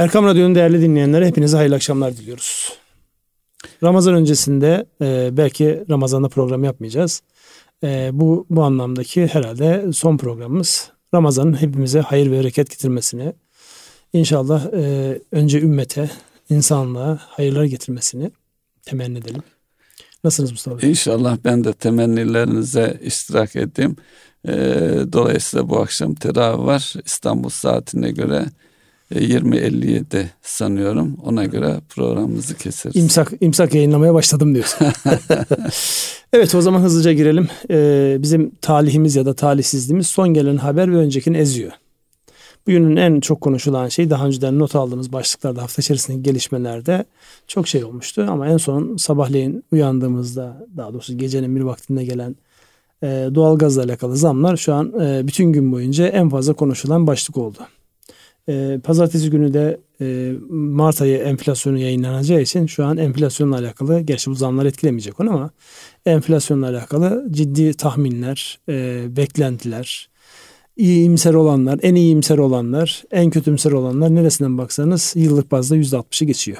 Erkam Radyo'nun değerli dinleyenlere hepinize hayırlı akşamlar diliyoruz. Ramazan öncesinde e, belki Ramazan'da program yapmayacağız. E, bu bu anlamdaki herhalde son programımız. Ramazan'ın hepimize hayır ve bereket getirmesini, inşallah e, önce ümmete, insanlığa hayırlar getirmesini temenni edelim. Nasılsınız Mustafa Bey? İnşallah ben de temennilerinize iştirak edeyim. E, dolayısıyla bu akşam teravih var. İstanbul saatine göre 20.57 e, sanıyorum. Ona göre programımızı keseriz. İmsak, imsak yayınlamaya başladım diyorsun. evet o zaman hızlıca girelim. Ee, bizim talihimiz ya da talihsizliğimiz son gelen haber ve öncekini eziyor. Bugünün en çok konuşulan şey daha önceden not aldığımız başlıklarda hafta içerisindeki gelişmelerde çok şey olmuştu. Ama en son sabahleyin uyandığımızda daha doğrusu gecenin bir vaktinde gelen e, doğalgazla alakalı zamlar şu an e, bütün gün boyunca en fazla konuşulan başlık oldu. E, pazartesi günü de e, Mart ayı enflasyonu yayınlanacağı için şu an enflasyonla alakalı, gerçi bu zamlar etkilemeyecek onu ama enflasyonla alakalı ciddi tahminler, e, beklentiler, iyi imser olanlar, en iyi imser olanlar, en kötümser olanlar neresinden baksanız yıllık bazda %60'ı geçiyor.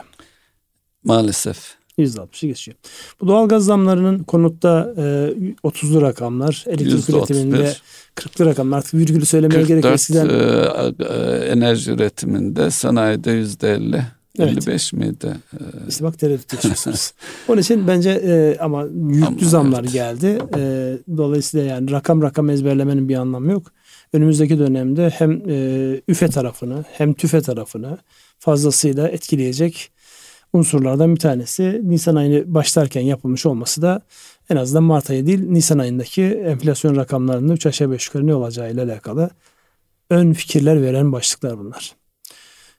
Maalesef. %60'ı geçiyor. Bu doğal gaz zamlarının konutta e, 30'lu rakamlar, elektrik üretiminde 40'lı rakamlar. Artık virgülü söylemeye gerek yok. Eskiden... E, e, enerji üretiminde sanayide %50. Evet. 55 miydi? Ee, işte bak tereddüt yaşıyorsunuz. Onun için bence e, ama yüklü zamlar evet. geldi. E, dolayısıyla yani rakam rakam ezberlemenin bir anlamı yok. Önümüzdeki dönemde hem e, üfe tarafını hem tüfe tarafını fazlasıyla etkileyecek unsurlardan bir tanesi. Nisan ayını başlarken yapılmış olması da en azından Mart ayı değil Nisan ayındaki enflasyon rakamlarında 3 aşağı 5 yukarı ne olacağı ile alakalı ön fikirler veren başlıklar bunlar.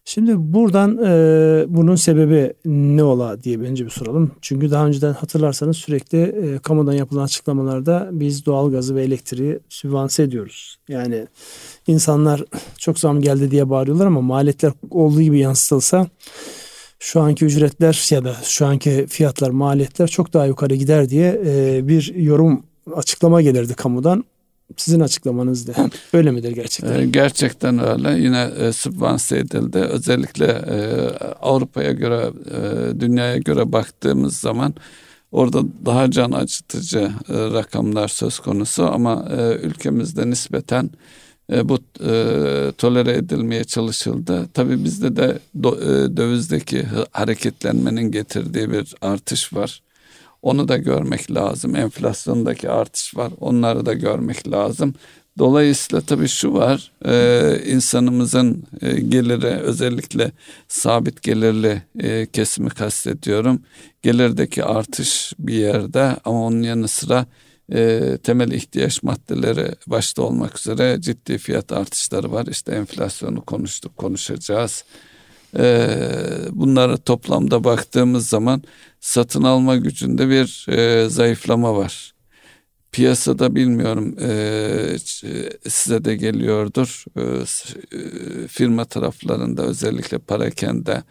Şimdi buradan e, bunun sebebi ne ola diye bence bir soralım. Çünkü daha önceden hatırlarsanız sürekli e, kamudan yapılan açıklamalarda biz doğalgazı ve elektriği sübvanse ediyoruz. Yani insanlar çok zam geldi diye bağırıyorlar ama maliyetler olduğu gibi yansıtılsa şu anki ücretler ya da şu anki fiyatlar maliyetler çok daha yukarı gider diye e, bir yorum açıklama gelirdi kamudan. Sizin açıklamanız da öyle midir gerçekten? E, gerçekten öyle. Yine e, sübvanse edildi. Özellikle e, Avrupa'ya göre, dünyaya göre baktığımız zaman orada daha can acıtıcı rakamlar söz konusu ama ülkemizde nispeten e, bu e, tolere edilmeye çalışıldı. Tabii bizde de do, e, dövizdeki hareketlenmenin getirdiği bir artış var. Onu da görmek lazım. Enflasyondaki artış var. Onları da görmek lazım. Dolayısıyla tabii şu var, e, insanımızın e, geliri özellikle sabit gelirli e, kesimi kastediyorum. Gelirdeki artış bir yerde ama onun yanı sıra e, temel ihtiyaç maddeleri başta olmak üzere ciddi fiyat artışları var. İşte enflasyonu konuştuk, konuşacağız. E, bunları toplamda baktığımız zaman satın alma gücünde bir e, zayıflama var. Piyasada bilmiyorum e, size de geliyordur e, e firma taraflarında özellikle parakende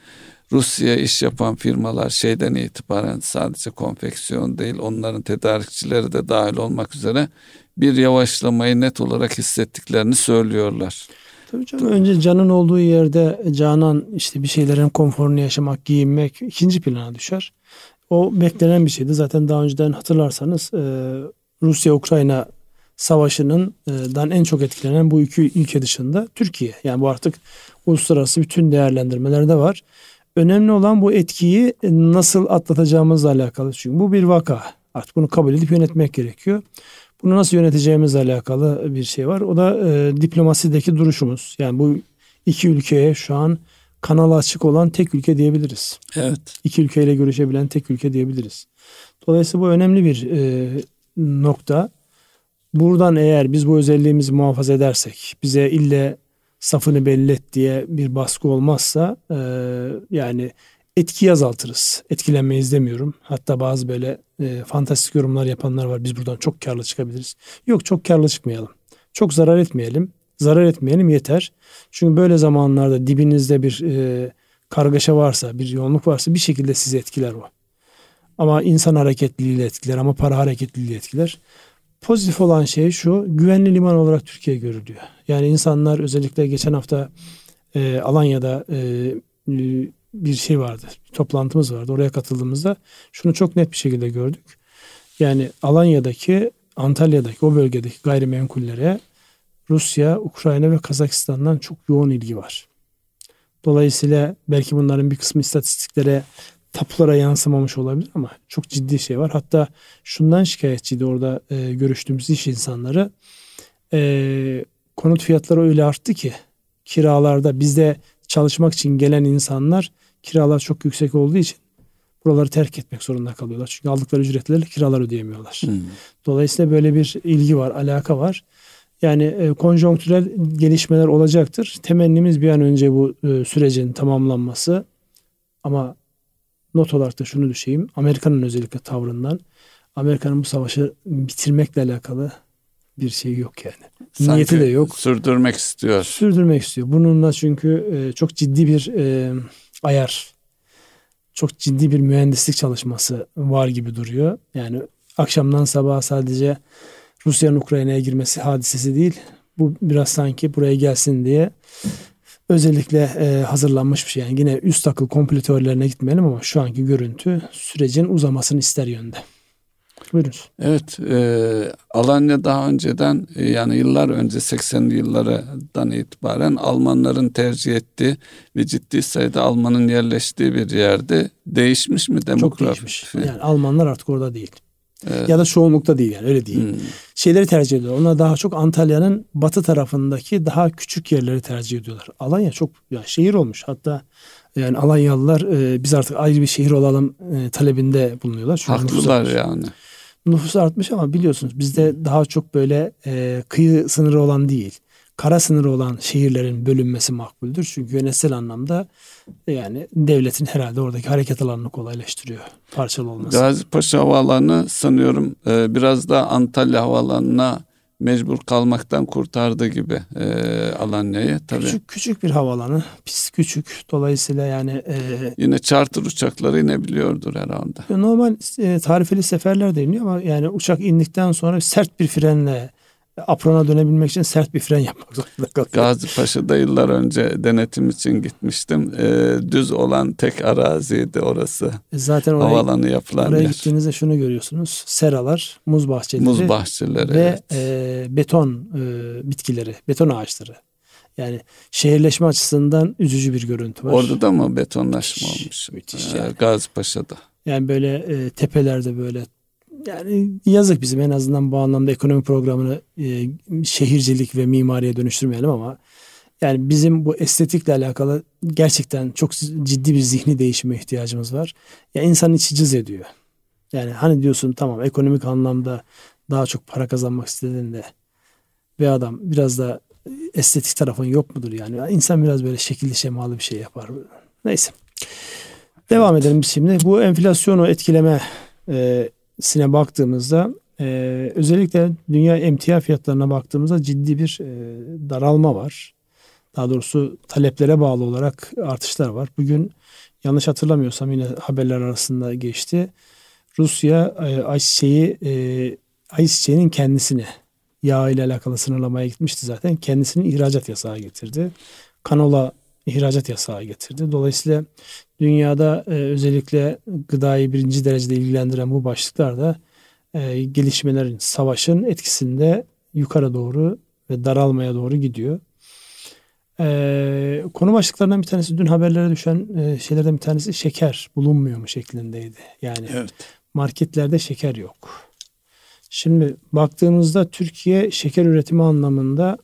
Rusya iş yapan firmalar şeyden itibaren sadece konfeksiyon değil onların tedarikçileri de dahil olmak üzere bir yavaşlamayı net olarak hissettiklerini söylüyorlar. Tabii canım önce canın olduğu yerde canan işte bir şeylerin konforunu yaşamak, giyinmek ikinci plana düşer. O beklenen bir şeydi. Zaten daha önceden hatırlarsanız e, Rusya-Ukrayna savaşının en çok etkilenen bu iki ülke dışında Türkiye. Yani bu artık uluslararası bütün değerlendirmelerde var. Önemli olan bu etkiyi nasıl atlatacağımızla alakalı. Çünkü bu bir vaka. Artık bunu kabul edip yönetmek gerekiyor. Bunu nasıl yöneteceğimizle alakalı bir şey var. O da e, diplomasideki duruşumuz. Yani bu iki ülkeye şu an kanalı açık olan tek ülke diyebiliriz. Evet. İki ülkeyle görüşebilen tek ülke diyebiliriz. Dolayısıyla bu önemli bir e, nokta. Buradan eğer biz bu özelliğimizi muhafaza edersek, bize ille safını belli et diye bir baskı olmazsa e, yani etkiyi azaltırız. Etkilenmeyiz demiyorum. Hatta bazı böyle e, fantastik yorumlar yapanlar var. Biz buradan çok karlı çıkabiliriz. Yok çok karlı çıkmayalım. Çok zarar etmeyelim. Zarar etmeyelim yeter. Çünkü böyle zamanlarda dibinizde bir e, kargaşa varsa, bir yoğunluk varsa bir şekilde sizi etkiler o. Ama insan hareketliliğiyle etkiler ama para hareketliliğiyle etkiler. Pozitif olan şey şu, güvenli liman olarak Türkiye görülüyor. Yani insanlar özellikle geçen hafta e, Alanya'da e, bir şey vardı. Bir toplantımız vardı. Oraya katıldığımızda şunu çok net bir şekilde gördük. Yani Alanya'daki, Antalya'daki o bölgedeki gayrimenkullere Rusya, Ukrayna ve Kazakistan'dan çok yoğun ilgi var. Dolayısıyla belki bunların bir kısmı istatistiklere, tapulara yansımamış olabilir ama çok ciddi şey var. Hatta şundan şikayetçiydi orada e, görüştüğümüz iş insanları. E, konut fiyatları öyle arttı ki kiralarda bizde çalışmak için gelen insanlar kiralar çok yüksek olduğu için buraları terk etmek zorunda kalıyorlar. Çünkü aldıkları ücretlerle kiralar ödeyemiyorlar. Hmm. Dolayısıyla böyle bir ilgi var, alaka var. Yani e, konjonktürel gelişmeler olacaktır. Temennimiz bir an önce bu e, sürecin tamamlanması. Ama not olarak da şunu düşeyim. Amerika'nın özellikle tavrından Amerika'nın bu savaşı bitirmekle alakalı bir şey yok yani. Sanki Niyeti de yok. Sürdürmek istiyor. Sürdürmek istiyor. Bununla çünkü e, çok ciddi bir e, ayar, çok ciddi bir mühendislik çalışması var gibi duruyor. Yani akşamdan sabaha sadece Rusya'nın Ukrayna'ya girmesi hadisesi değil. Bu biraz sanki buraya gelsin diye özellikle e, hazırlanmış bir şey. Yani yine üst akıl komplo teorilerine gitmeyelim ama şu anki görüntü sürecin uzamasını ister yönde. Buyurun. Evet, e, Alanya daha önceden e, yani yıllar önce 80'li yıllardan itibaren Almanların tercih ettiği ve ciddi sayıda Almanın yerleştiği bir yerde değişmiş mi demografik? Çok değişmiş. Yani Almanlar artık orada değil. Evet. Ya da çoğunlukta değil yani öyle değil. Hmm. Şeyleri tercih ediyorlar. Onlar daha çok Antalya'nın batı tarafındaki daha küçük yerleri tercih ediyorlar. Alanya çok yani şehir olmuş. Hatta yani Alanyalılar e, biz artık ayrı bir şehir olalım e, talebinde bulunuyorlar. Çünkü Haklılar yani. Nüfus artmış ama biliyorsunuz bizde daha çok böyle e, kıyı sınırı olan değil kara sınırı olan şehirlerin bölünmesi makbuldür. Çünkü yönetsel anlamda yani devletin herhalde oradaki hareket alanını kolaylaştırıyor parçalı olması. Gazi Paşa Havaalanı sanıyorum e, biraz da Antalya Havaalanı'na mecbur kalmaktan kurtardı gibi e, Alanya'yı. Tabii. Küçük, küçük bir havalanı. Pis küçük. Dolayısıyla yani... E, Yine charter uçakları inebiliyordur herhalde. Normal e, tarifeli seferler de iniyor ama yani uçak indikten sonra sert bir frenle aprona dönebilmek için sert bir fren yapmak zorunda kalıyor. Gazi Paşa'da yıllar önce denetim için gitmiştim. E, düz olan tek araziydi orası. E zaten oraya, Havalanı yapılan oraya yer. gittiğinizde şunu görüyorsunuz. Seralar, muz bahçeleri. Muz bahçeleri Ve evet. e, beton e, bitkileri, beton ağaçları. Yani şehirleşme açısından üzücü bir görüntü var. Orada da mı betonlaşma müthiş, olmuş? Müthiş ee, yani. Gazi Paşa'da. Yani böyle e, tepelerde böyle yani yazık bizim en azından bu anlamda ekonomi programını e, şehircilik ve mimariye dönüştürmeyelim ama yani bizim bu estetikle alakalı gerçekten çok ciddi bir zihni değişime ihtiyacımız var. Ya insanın içi cız ediyor. Yani hani diyorsun tamam ekonomik anlamda daha çok para kazanmak istediğinde bir adam biraz da estetik tarafın yok mudur yani? İnsan biraz böyle şekilli şemalı bir şey yapar. Neyse. Devam edelim biz şimdi. Bu enflasyonu etkileme e, sine baktığımızda e, özellikle dünya emtia fiyatlarına baktığımızda ciddi bir e, daralma var. Daha doğrusu taleplere bağlı olarak artışlar var. Bugün yanlış hatırlamıyorsam yine haberler arasında geçti. Rusya e, ayçiçeği e, ayçiçeğinin kendisine yağ ile alakalı sınırlamaya gitmişti zaten. Kendisinin ihracat yasağı getirdi. Kanola ihracat yasağı getirdi. Dolayısıyla dünyada e, özellikle gıdayı birinci derecede ilgilendiren bu başlıklarda e, gelişmelerin, savaşın etkisinde yukarı doğru ve daralmaya doğru gidiyor. E, konu başlıklarından bir tanesi dün haberlere düşen e, şeylerden bir tanesi şeker bulunmuyor mu şeklindeydi. Yani evet. marketlerde şeker yok. Şimdi baktığımızda Türkiye şeker üretimi anlamında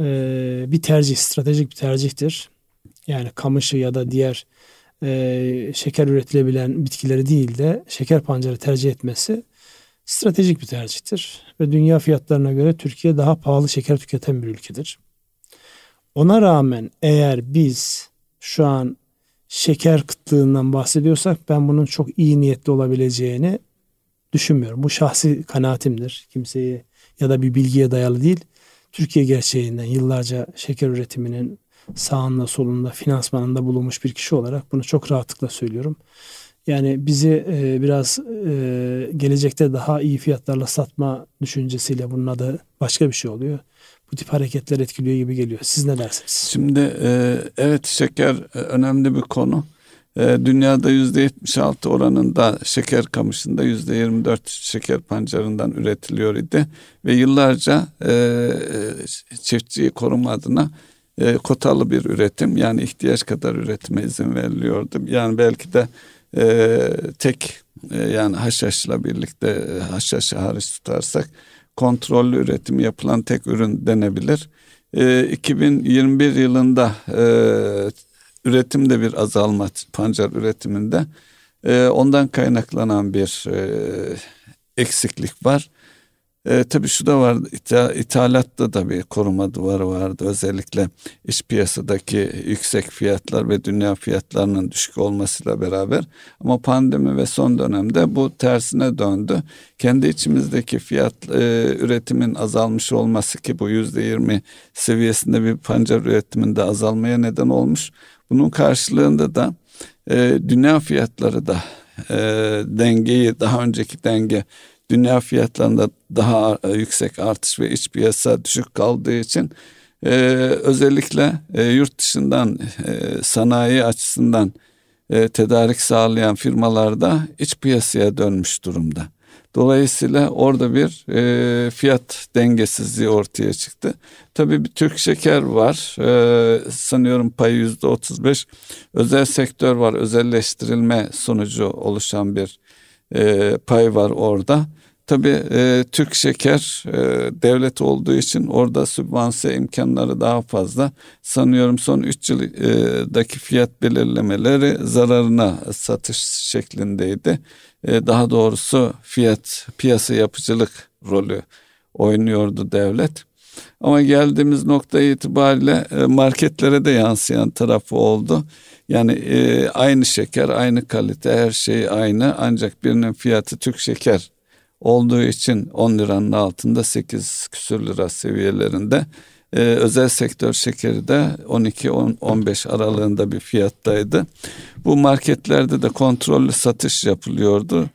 e, bir tercih, stratejik bir tercihtir. Yani kamışı ya da diğer e, şeker üretilebilen bitkileri değil de şeker pancarı tercih etmesi stratejik bir tercihtir. Ve dünya fiyatlarına göre Türkiye daha pahalı şeker tüketen bir ülkedir. Ona rağmen eğer biz şu an şeker kıtlığından bahsediyorsak ben bunun çok iyi niyetli olabileceğini düşünmüyorum. Bu şahsi kanaatimdir. Kimseyi ya da bir bilgiye dayalı değil. Türkiye gerçeğinden yıllarca şeker üretiminin sağında solunda finansmanında bulunmuş bir kişi olarak bunu çok rahatlıkla söylüyorum. Yani bizi e, biraz e, gelecekte daha iyi fiyatlarla satma düşüncesiyle bunun adı başka bir şey oluyor. bu tip hareketler etkiliyor gibi geliyor. Siz ne dersiniz? Şimdi e, evet şeker e, önemli bir konu. E, dünyada %76 oranında şeker kamışında %24 şeker pancarından üretiliyor idi. Ve yıllarca e, çiftçiyi koruma adına e, kotalı bir üretim yani ihtiyaç kadar üretime izin veriliyordu. Yani belki de e, tek e, yani haşhaşla birlikte e, haşhaşı hariç tutarsak kontrollü üretimi yapılan tek ürün denebilir. E, 2021 yılında e, üretimde bir azalma pancar üretiminde e, ondan kaynaklanan bir e, eksiklik var. E, tabii şu da var ithalatta da bir koruma duvarı vardı. Özellikle iç piyasadaki yüksek fiyatlar ve dünya fiyatlarının düşük olmasıyla beraber. Ama pandemi ve son dönemde bu tersine döndü. Kendi içimizdeki fiyat e, üretimin azalmış olması ki bu yüzde yirmi seviyesinde bir pancar üretiminde azalmaya neden olmuş. Bunun karşılığında da e, dünya fiyatları da e, dengeyi daha önceki denge dünya fiyatlarında daha e, yüksek artış ve iç piyasa düşük kaldığı için e, özellikle e, yurt dışından e, sanayi açısından e, tedarik sağlayan firmalarda iç piyasaya dönmüş durumda. Dolayısıyla orada bir e, fiyat dengesizliği ortaya çıktı. Tabii bir Türk şeker var. E, sanıyorum payı yüzde otuz beş. Özel sektör var. Özelleştirilme sonucu oluşan bir e, pay var orada. Tabii e, Türk Şeker e, devlet olduğu için orada sübvanse imkanları daha fazla. Sanıyorum son 3 yıldaki fiyat belirlemeleri zararına satış şeklindeydi. E, daha doğrusu fiyat piyasa yapıcılık rolü oynuyordu devlet. Ama geldiğimiz nokta itibariyle e, marketlere de yansıyan tarafı oldu. Yani e, aynı şeker, aynı kalite, her şey aynı ancak birinin fiyatı Türk şeker olduğu için 10 liranın altında 8 küsür lira seviyelerinde. Ee, özel sektör şekeri de 12-15 aralığında bir fiyattaydı. Bu marketlerde de kontrollü satış yapılıyordu.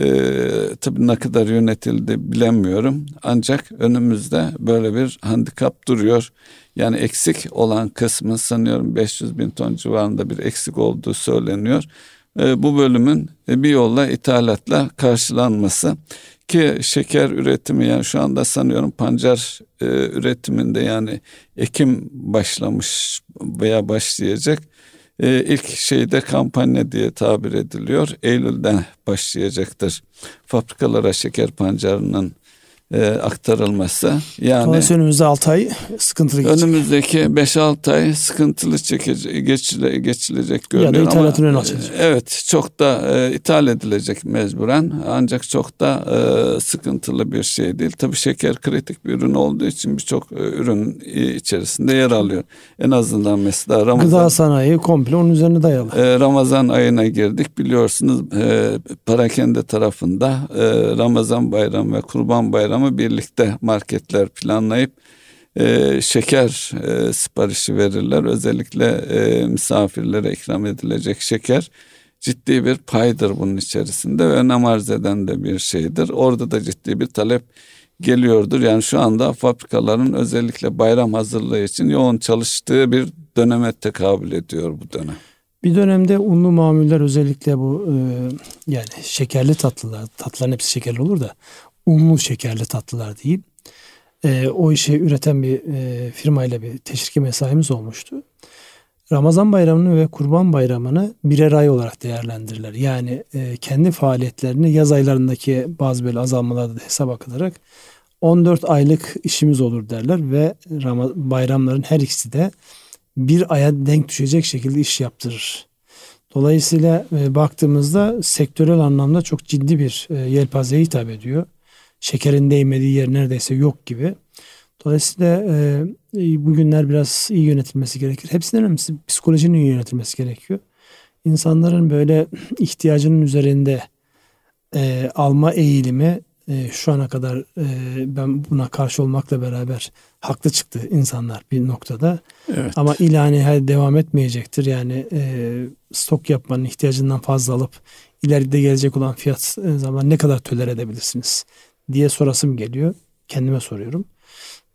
Ee, tabii ne kadar yönetildi bilemiyorum. Ancak önümüzde böyle bir handikap duruyor. Yani eksik olan kısmı sanıyorum 500 bin ton civarında bir eksik olduğu söyleniyor. E, bu bölümün e, bir yolla ithalatla karşılanması ki şeker üretimi yani şu anda sanıyorum pancar e, üretiminde yani Ekim başlamış veya başlayacak. E, ilk şeyde kampanya diye tabir ediliyor. Eylül'den başlayacaktır. Fabrikalara şeker pancarının e, aktarılması. Yani Dolayısıyla önümüzde 6 ay sıkıntılı geçecek. Önümüzdeki 5-6 ay sıkıntılı çekecek, geçile, geçilecek görünüyor. Ya da açılacak. Evet çok da e, ithal edilecek mecburen ancak çok da e, sıkıntılı bir şey değil. Tabii şeker kritik bir ürün olduğu için birçok e, ürün içerisinde yer alıyor. En azından mesela Ramazan. Gıda sanayi komple onun üzerine dayalı. E, Ramazan ayına girdik biliyorsunuz e, Parakende tarafında e, Ramazan bayramı ve Kurban bayramı akşamı birlikte marketler planlayıp e, şeker e, siparişi verirler. Özellikle e, misafirlere ikram edilecek şeker ciddi bir paydır bunun içerisinde ve önem arz eden de bir şeydir. Orada da ciddi bir talep geliyordur. Yani şu anda fabrikaların özellikle bayram hazırlığı için yoğun çalıştığı bir döneme tekabül ediyor bu dönem. Bir dönemde unlu mamuller özellikle bu e, yani şekerli tatlılar, tatlıların hepsi şekerli olur da unlu şekerli tatlılar deyip e, o işi üreten bir e, firmayla bir teşriki mesaimiz olmuştu. Ramazan bayramını ve kurban bayramını birer ay olarak değerlendirirler. Yani e, kendi faaliyetlerini yaz aylarındaki bazı böyle azalmalarda da hesaba katarak 14 aylık işimiz olur derler ve bayramların her ikisi de bir aya denk düşecek şekilde iş yaptırır. Dolayısıyla e, baktığımızda sektörel anlamda çok ciddi bir e, yelpazeye hitap ediyor şekerin değmediği yer neredeyse yok gibi. Dolayısıyla e, bugünler biraz iyi yönetilmesi gerekir. Hepsinden önemlisi psikolojinin iyi yönetilmesi gerekiyor. İnsanların böyle ihtiyacının üzerinde e, alma eğilimi e, şu ana kadar e, ben buna karşı olmakla beraber haklı çıktı insanlar bir noktada. Evet. Ama ilani devam etmeyecektir. Yani e, stok yapmanın ihtiyacından fazla alıp ileride gelecek olan fiyat e, zaman ne kadar töler edebilirsiniz? Diye sorasım geliyor. Kendime soruyorum.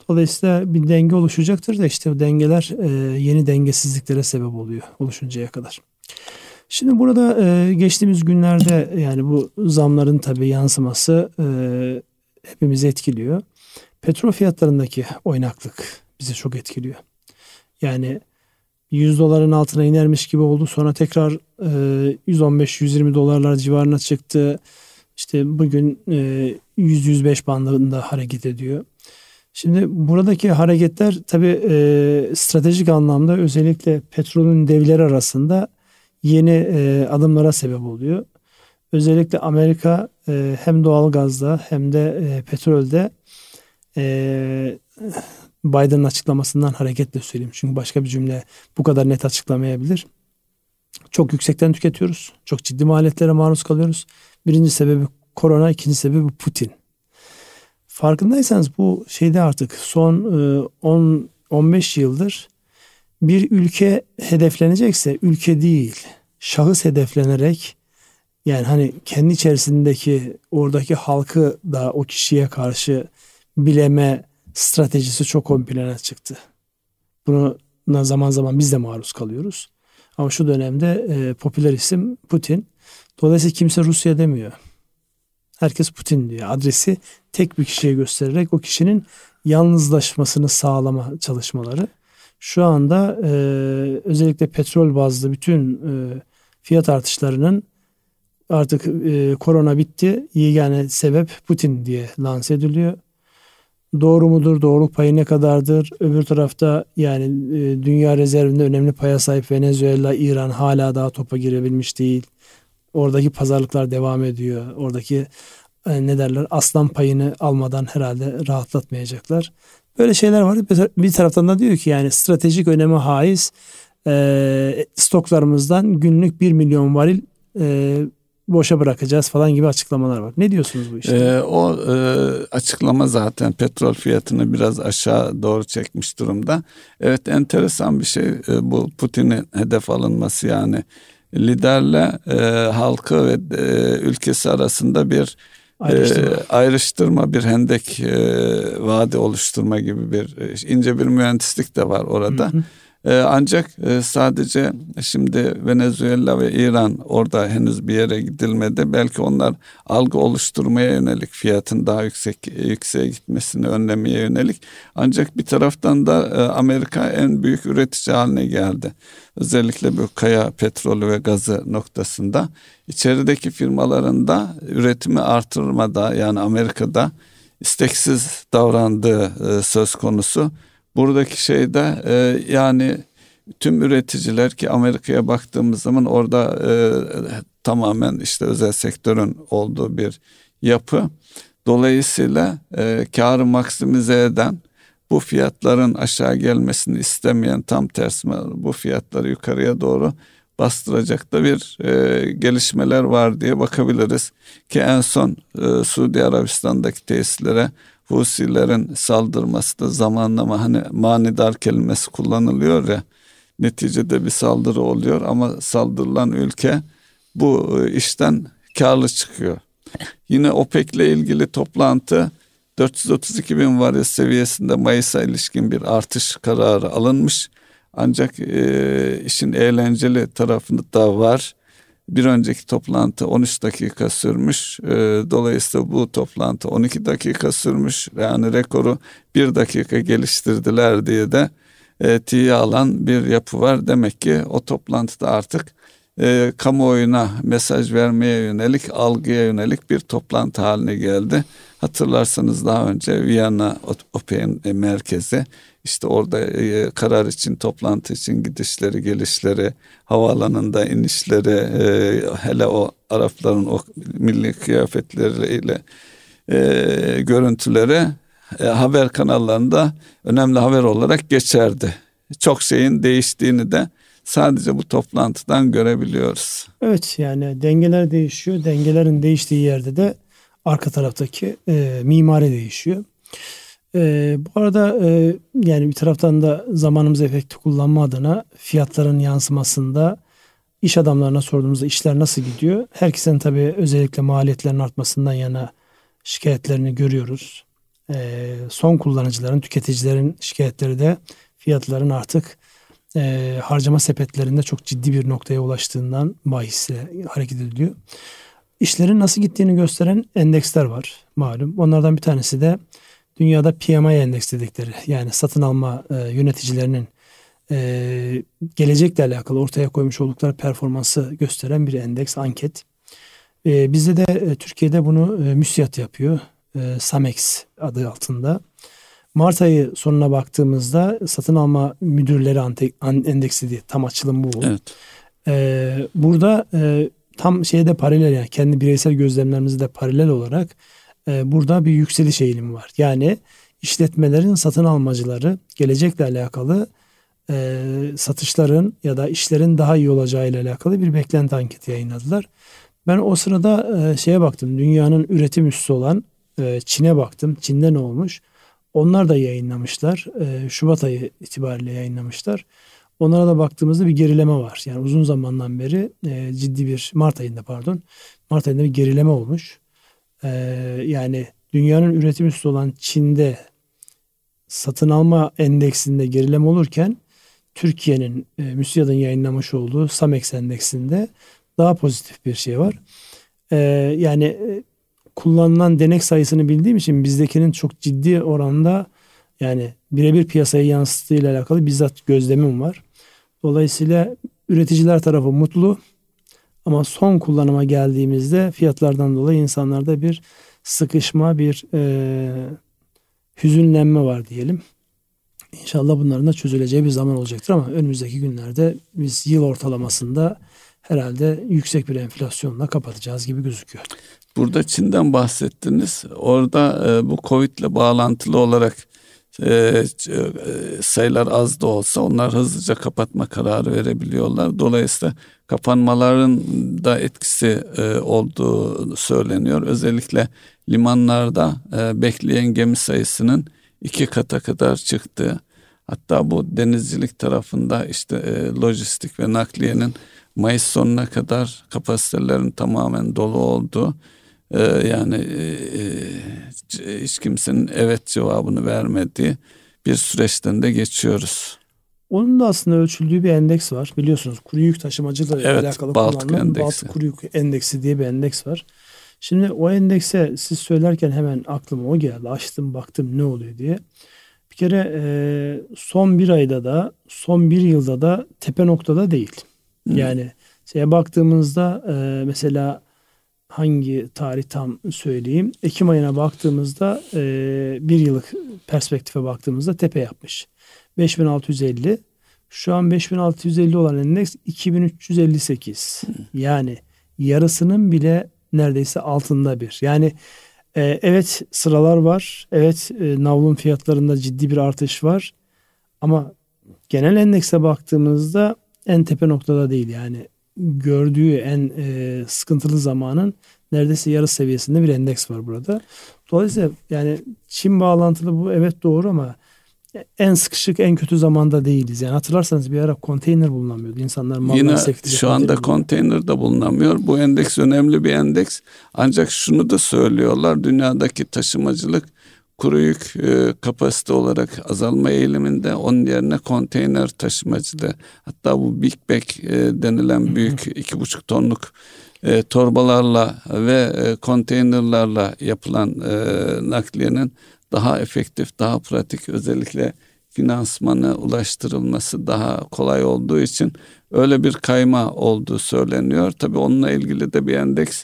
Dolayısıyla bir denge oluşacaktır da işte o dengeler e, yeni dengesizliklere sebep oluyor oluşuncaya kadar. Şimdi burada e, geçtiğimiz günlerde yani bu zamların tabii yansıması e, hepimizi etkiliyor. Petrol fiyatlarındaki oynaklık bizi çok etkiliyor. Yani 100 doların altına inermiş gibi oldu. Sonra tekrar e, 115-120 dolarlar civarına çıktı. İşte bugün 100-105 bandında hareket ediyor. Şimdi buradaki hareketler tabii e, stratejik anlamda özellikle petrolün devleri arasında yeni e, adımlara sebep oluyor. Özellikle Amerika e, hem doğal gazda hem de e, petrolde e, Biden'ın açıklamasından hareketle söyleyeyim. Çünkü başka bir cümle bu kadar net açıklamayabilir. Çok yüksekten tüketiyoruz. Çok ciddi maliyetlere maruz kalıyoruz. Birinci sebebi korona, ikinci sebebi Putin. Farkındaysanız bu şeyde artık son 10 e, 15 yıldır bir ülke hedeflenecekse ülke değil, şahıs hedeflenerek yani hani kendi içerisindeki oradaki halkı da o kişiye karşı bileme stratejisi çok ön plana çıktı. Buna zaman zaman biz de maruz kalıyoruz. Ama şu dönemde e, popüler isim Putin. Dolayısıyla kimse Rusya demiyor. Herkes Putin diyor. Adresi tek bir kişiye göstererek o kişinin yalnızlaşmasını sağlama çalışmaları. Şu anda e, özellikle petrol bazlı bütün e, fiyat artışlarının artık e, korona bitti. Yegane sebep Putin diye lanse ediliyor. Doğru mudur? Doğruluk payı ne kadardır? Öbür tarafta yani e, dünya rezervinde önemli paya sahip Venezuela, İran hala daha topa girebilmiş değil. Oradaki pazarlıklar devam ediyor. Oradaki e, ne derler aslan payını almadan herhalde rahatlatmayacaklar. Böyle şeyler var. Bir taraftan da diyor ki yani stratejik öneme haiz e, stoklarımızdan günlük 1 milyon varil e, boşa bırakacağız falan gibi açıklamalar var. Ne diyorsunuz bu işte? Ee, o e, açıklama zaten petrol fiyatını biraz aşağı doğru çekmiş durumda. Evet enteresan bir şey e, bu Putin'in hedef alınması yani liderle e, halkı ve e, ülkesi arasında bir ayrıştırma, e, ayrıştırma bir hendek e, vadi oluşturma gibi bir e, ince bir mühendislik de var orada. Hı hı. Ee, ancak e, sadece şimdi Venezuela ve İran orada henüz bir yere gidilmedi. Belki onlar algı oluşturmaya yönelik fiyatın daha yüksek yükseğe gitmesini önlemeye yönelik. Ancak bir taraftan da e, Amerika en büyük üretici haline geldi. Özellikle bu kaya petrolü ve gazı noktasında içerideki firmaların da üretimi artırmada yani Amerika'da isteksiz davrandığı e, söz konusu. Buradaki şey de e, yani tüm üreticiler ki Amerika'ya baktığımız zaman orada e, tamamen işte özel sektörün olduğu bir yapı. Dolayısıyla e, karı maksimize eden bu fiyatların aşağı gelmesini istemeyen tam tersi bu fiyatları yukarıya doğru bastıracak da bir e, gelişmeler var diye bakabiliriz. Ki en son e, Suudi Arabistan'daki tesislere Husilerin saldırması da zamanlama hani manidar kelimesi kullanılıyor ya neticede bir saldırı oluyor ama saldırılan ülke bu e, işten karlı çıkıyor. Yine OPEC ile ilgili toplantı 432 bin varil seviyesinde Mayıs'a ilişkin bir artış kararı alınmış. Ancak e, işin eğlenceli tarafında da var. Bir önceki toplantı 13 dakika sürmüş. Ee, dolayısıyla bu toplantı 12 dakika sürmüş. Yani rekoru bir dakika geliştirdiler diye de e, tiye alan bir yapı var. Demek ki o toplantıda artık e, kamuoyuna mesaj vermeye yönelik, algıya yönelik bir toplantı haline geldi. Hatırlarsanız daha önce Viyana OPEC'in merkezi işte orada e, karar için toplantı için gidişleri gelişleri havaalanında inişleri e, hele o Arapların o milli kıyafetleriyle e, görüntüleri e, haber kanallarında önemli haber olarak geçerdi. Çok şeyin değiştiğini de sadece bu toplantıdan görebiliyoruz. Evet yani dengeler değişiyor. Dengelerin değiştiği yerde de arka taraftaki e, mimari değişiyor. E, bu arada e, yani bir taraftan da zamanımızı efektif kullanma adına fiyatların yansımasında iş adamlarına sorduğumuzda işler nasıl gidiyor? Herkesin tabii özellikle maliyetlerin artmasından yana şikayetlerini görüyoruz. e, son kullanıcıların, tüketicilerin şikayetleri de fiyatların artık e, harcama sepetlerinde çok ciddi bir noktaya ulaştığından bahisle hareket ediliyor. İşlerin nasıl gittiğini gösteren endeksler var malum. Onlardan bir tanesi de dünyada PMI endeks dedikleri yani satın alma e, yöneticilerinin e, gelecekle alakalı ortaya koymuş oldukları performansı gösteren bir endeks, anket. E, bizde de e, Türkiye'de bunu e, MÜSİAD yapıyor. E, Samex adı altında. Mart ayı sonuna baktığımızda satın alma müdürleri endeksi diye tam açılım bu. Evet. E, burada e, tam şeyde paralel yani kendi bireysel gözlemlerimizde paralel olarak e, burada bir yükseliş eğilimi var. Yani işletmelerin satın almacıları gelecekle alakalı e, satışların ya da işlerin daha iyi olacağı ile alakalı bir beklenti anketi yayınladılar. Ben o sırada e, şeye baktım. Dünyanın üretim üssü olan e, Çin'e baktım. Çin'de ne olmuş? Onlar da yayınlamışlar. E, Şubat ayı itibariyle yayınlamışlar. Onlara da baktığımızda bir gerileme var. Yani uzun zamandan beri e, ciddi bir Mart ayında pardon. Mart ayında bir gerileme olmuş. E, yani dünyanın üretim üssü olan Çin'de satın alma endeksinde gerileme olurken Türkiye'nin e, MÜSİAD'ın yayınlamış olduğu SAMEX endeksinde daha pozitif bir şey var. E, yani e, kullanılan denek sayısını bildiğim için bizdekinin çok ciddi oranda yani birebir piyasaya yansıttığı ile alakalı bizzat gözlemim var. Dolayısıyla üreticiler tarafı mutlu ama son kullanıma geldiğimizde fiyatlardan dolayı insanlarda bir sıkışma, bir e, hüzünlenme var diyelim. İnşallah bunların da çözüleceği bir zaman olacaktır ama önümüzdeki günlerde biz yıl ortalamasında herhalde yüksek bir enflasyonla kapatacağız gibi gözüküyor. Burada Çin'den bahsettiniz. Orada e, bu Covid ile bağlantılı olarak e, e, sayılar az da olsa onlar hızlıca kapatma kararı verebiliyorlar. Dolayısıyla kapanmaların da etkisi e, olduğu söyleniyor. Özellikle limanlarda e, bekleyen gemi sayısının iki kata kadar çıktı. Hatta bu denizcilik tarafında işte e, lojistik ve nakliyenin Mayıs sonuna kadar kapasitelerin tamamen dolu oldu. E, yani e, e, hiç kimsenin evet cevabını vermediği bir süreçten de geçiyoruz. Onun da aslında ölçüldüğü bir endeks var. Biliyorsunuz kuru yük taşımacılığı evet, alakalı Baltık kullanılan endeksi. Baltık kuru yük endeksi diye bir endeks var. Şimdi o endekse siz söylerken hemen aklıma o geldi. Açtım baktım ne oluyor diye. Bir kere e, son bir ayda da son bir yılda da tepe noktada değil. Hmm. Yani şeye baktığımızda e, mesela hangi tarih tam söyleyeyim. Ekim ayına baktığımızda e, bir yıllık perspektife baktığımızda tepe yapmış. 5650 şu an 5650 olan endeks 2358. Hmm. Yani yarısının bile neredeyse altında bir. Yani e, evet sıralar var. Evet e, navlun fiyatlarında ciddi bir artış var. Ama genel endekse baktığımızda en tepe noktada değil. Yani gördüğü en e, sıkıntılı zamanın neredeyse yarı seviyesinde bir endeks var burada. Dolayısıyla yani Çin bağlantılı bu evet doğru ama en sıkışık en kötü zamanda değiliz. Yani hatırlarsanız bir ara konteyner bulunamıyordu. İnsanlar mallar Yine şu anda konteyner de bulunamıyor. Bu endeks önemli bir endeks. Ancak şunu da söylüyorlar. Dünyadaki taşımacılık kuru yük e, kapasite olarak azalma eğiliminde onun yerine konteyner taşımacılığı hatta bu Big Bag e, denilen büyük iki buçuk tonluk e, torbalarla ve e, konteynerlarla yapılan e, nakliyenin daha efektif, daha pratik özellikle finansmanı ulaştırılması daha kolay olduğu için öyle bir kayma olduğu söyleniyor. Tabii onunla ilgili de bir endeks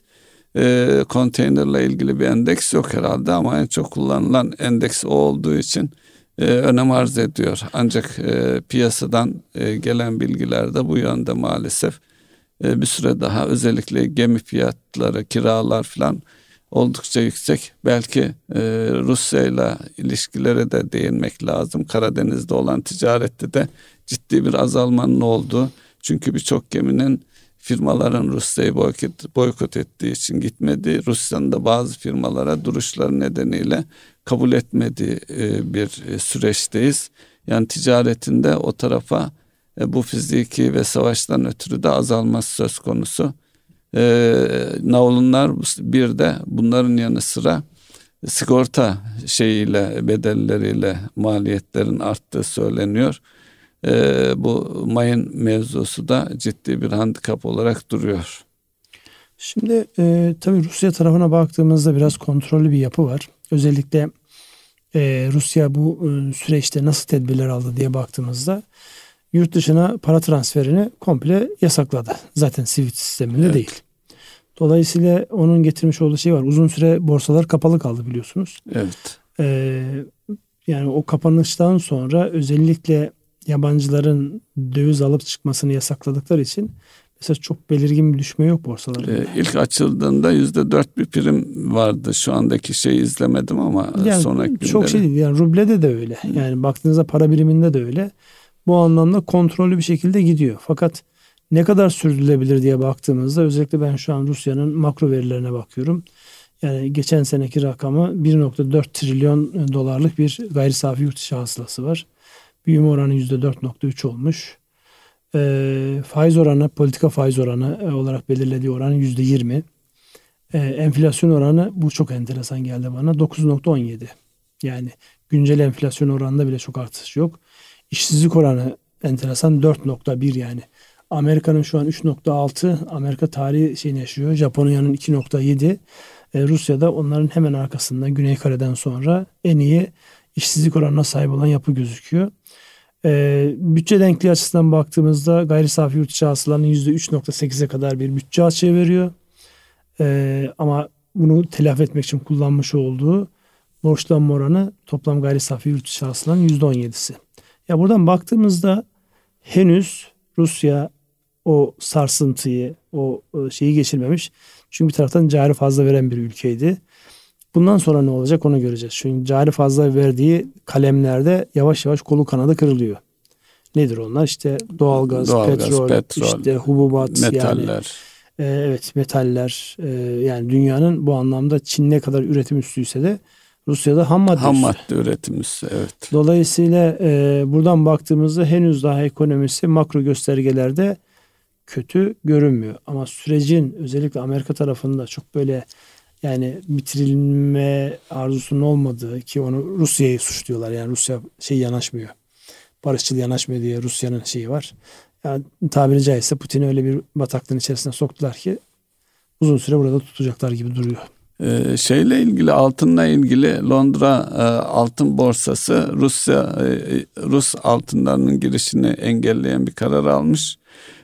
e, konteynerle ilgili bir endeks yok herhalde ama en çok kullanılan endeks o olduğu için e, önem arz ediyor. Ancak e, piyasadan e, gelen bilgiler de bu yönde maalesef e, bir süre daha özellikle gemi fiyatları, kiralar falan oldukça yüksek. Belki e, Rusya ile ilişkilere de değinmek lazım. Karadeniz'de olan ticarette de ciddi bir azalmanın olduğu. Çünkü birçok geminin firmaların Rusya'yı boykot, boykot ettiği için gitmedi. Rusya'nın da bazı firmalara duruşları nedeniyle kabul etmediği e, bir e, süreçteyiz. Yani ticaretinde o tarafa e, bu fiziki ve savaştan ötürü de azalması söz konusu. Naulunlar bir de bunların yanı sıra sigorta şeyiyle bedelleriyle maliyetlerin arttığı söyleniyor. Ee, bu mayın mevzusu da ciddi bir handikap olarak duruyor. Şimdi e, tabii Rusya tarafına baktığımızda biraz kontrollü bir yapı var. Özellikle e, Rusya bu e, süreçte nasıl tedbirler aldı diye baktığımızda yurt dışına para transferini komple yasakladı. Zaten Swift sisteminde evet. değil. Dolayısıyla onun getirmiş olduğu şey var. Uzun süre borsalar kapalı kaldı biliyorsunuz. Evet. Ee, yani o kapanıştan sonra özellikle yabancıların döviz alıp çıkmasını yasakladıkları için mesela çok belirgin bir düşme yok borsalarda. Ee, ilk açıldığında yüzde dört bir prim vardı. Şu andaki şeyi izlemedim ama yani sonraki günleri. Çok şey değil. Yani rublede de öyle. Yani baktığınızda para biriminde de öyle. Bu anlamda kontrollü bir şekilde gidiyor. Fakat ne kadar sürdürülebilir diye baktığımızda özellikle ben şu an Rusya'nın makro verilerine bakıyorum. Yani geçen seneki rakamı 1.4 trilyon dolarlık bir gayri safi yurt dışı hasılası var. Büyüme oranı %4.3 olmuş. E, faiz oranı, politika faiz oranı e, olarak belirlediği oran %20. E, ee, enflasyon oranı bu çok enteresan geldi bana 9.17. Yani güncel enflasyon oranında bile çok artış yok. İşsizlik oranı enteresan 4.1 yani. Amerika'nın şu an 3.6, Amerika tarihi şeyini yaşıyor. Japonya'nın 2.7. E, Rusya'da onların hemen arkasında Güney Kore'den sonra en iyi işsizlik oranına sahip olan yapı gözüküyor. E, bütçe denkliği açısından baktığımızda gayri safi yurt içi hasılanın %3.8'e kadar bir bütçe açığı veriyor. E, ama bunu telafi etmek için kullanmış olduğu borçlanma oranı toplam gayri safi yurt içi hasılanın %17'si. Ya buradan baktığımızda henüz Rusya o sarsıntıyı, o şeyi geçirmemiş. Çünkü bir taraftan cari fazla veren bir ülkeydi. Bundan sonra ne olacak onu göreceğiz. Çünkü cari fazla verdiği kalemlerde yavaş yavaş kolu kanadı kırılıyor. Nedir onlar? İşte doğalgaz, doğalgaz petrol, petrol, işte hububat, metaller. Yani, e, evet metaller. E, yani dünyanın bu anlamda Çin ne kadar üretim üstüyse de Rusya'da ham madde Ham madde üretim üstü evet. Dolayısıyla e, buradan baktığımızda henüz daha ekonomisi makro göstergelerde kötü görünmüyor. Ama sürecin özellikle Amerika tarafında çok böyle yani bitirilme arzusunun olmadığı ki onu Rusya'yı suçluyorlar. Yani Rusya şey yanaşmıyor. Barışçıl yanaşmıyor diye Rusya'nın şeyi var. Yani tabiri caizse Putin'i öyle bir bataklığın içerisine soktular ki uzun süre burada tutacaklar gibi duruyor. Ee, şeyle ilgili altınla ilgili Londra e, altın borsası Rusya e, Rus altınlarının girişini engelleyen bir karar almış.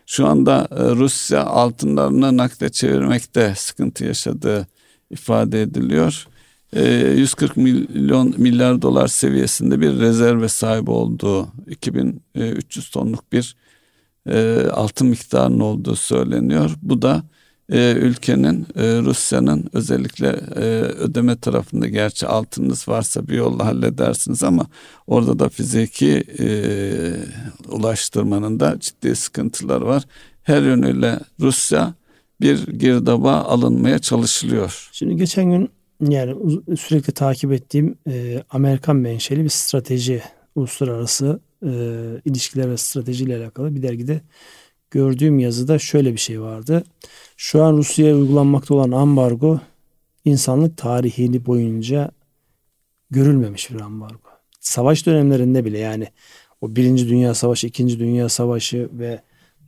Şu anda e, Rusya altınlarını nakde çevirmekte sıkıntı yaşadığı ifade ediliyor. 140 e, milyon milyar dolar seviyesinde bir rezerve sahibi olduğu 2300 tonluk bir e, altın miktarının olduğu söyleniyor. Bu da e, ülkenin Rusya'nın özellikle ödeme tarafında gerçi altınız varsa bir yolla halledersiniz ama orada da fiziki ulaştırmanın da ciddi sıkıntılar var. Her yönüyle Rusya bir girdaba alınmaya çalışılıyor. Şimdi geçen gün yani sürekli takip ettiğim e, Amerikan menşeli bir strateji, uluslararası e, ilişkiler ve strateji ile alakalı bir dergide gördüğüm yazıda şöyle bir şey vardı. Şu an Rusya'ya uygulanmakta olan ambargo insanlık tarihini boyunca görülmemiş bir ambargo. Savaş dönemlerinde bile yani o Birinci Dünya Savaşı, İkinci Dünya Savaşı ve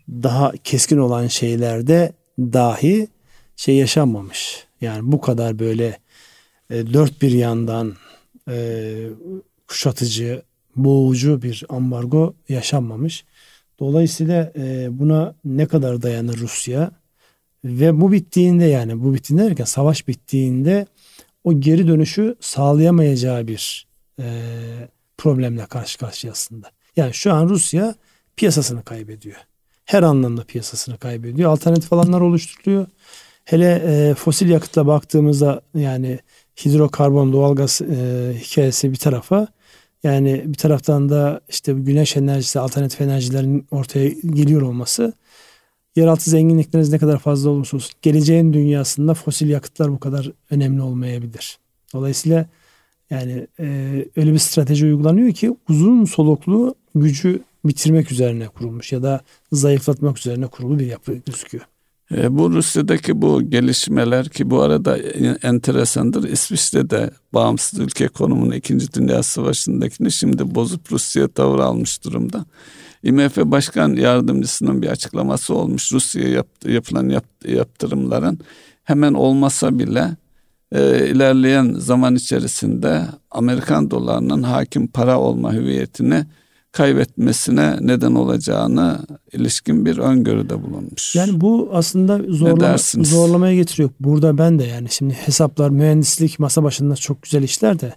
daha keskin olan şeylerde dahi şey yaşanmamış. Yani bu kadar böyle e, dört bir yandan e, kuşatıcı, boğucu bir ambargo yaşanmamış. Dolayısıyla e, buna ne kadar dayanır Rusya ve bu bittiğinde yani bu bittiğinde derken savaş bittiğinde o geri dönüşü sağlayamayacağı bir e, problemle karşı karşıyasında. Yani şu an Rusya piyasasını kaybediyor her anlamda piyasasını kaybediyor. Alternatif alanlar oluşturuluyor. Hele e, fosil yakıtla baktığımızda yani hidrokarbon, doğalgaz e, hikayesi bir tarafa yani bir taraftan da işte güneş enerjisi, alternatif enerjilerin ortaya geliyor olması yeraltı zenginlikleriniz ne kadar fazla olursa olsun geleceğin dünyasında fosil yakıtlar bu kadar önemli olmayabilir. Dolayısıyla yani e, öyle bir strateji uygulanıyor ki uzun soluklu gücü bitirmek üzerine kurulmuş ya da zayıflatmak üzerine kurulu bir yapı gözüküyor. E, bu Rusya'daki bu gelişmeler ki bu arada enteresandır. İsviçre'de bağımsız ülke konumunu 2. Dünya Savaşı'ndakini şimdi bozup Rusya tavır almış durumda. IMF Başkan Yardımcısının bir açıklaması olmuş. Rusya'ya yap, yapılan yap, yaptırımların hemen olmasa bile e, ilerleyen zaman içerisinde Amerikan dolarının hakim para olma hüviyetini kaybetmesine neden olacağını ilişkin bir öngörüde bulunmuş. Yani bu aslında zorlama, zorlamaya getiriyor. Burada ben de yani şimdi hesaplar, mühendislik masa başında çok güzel işler de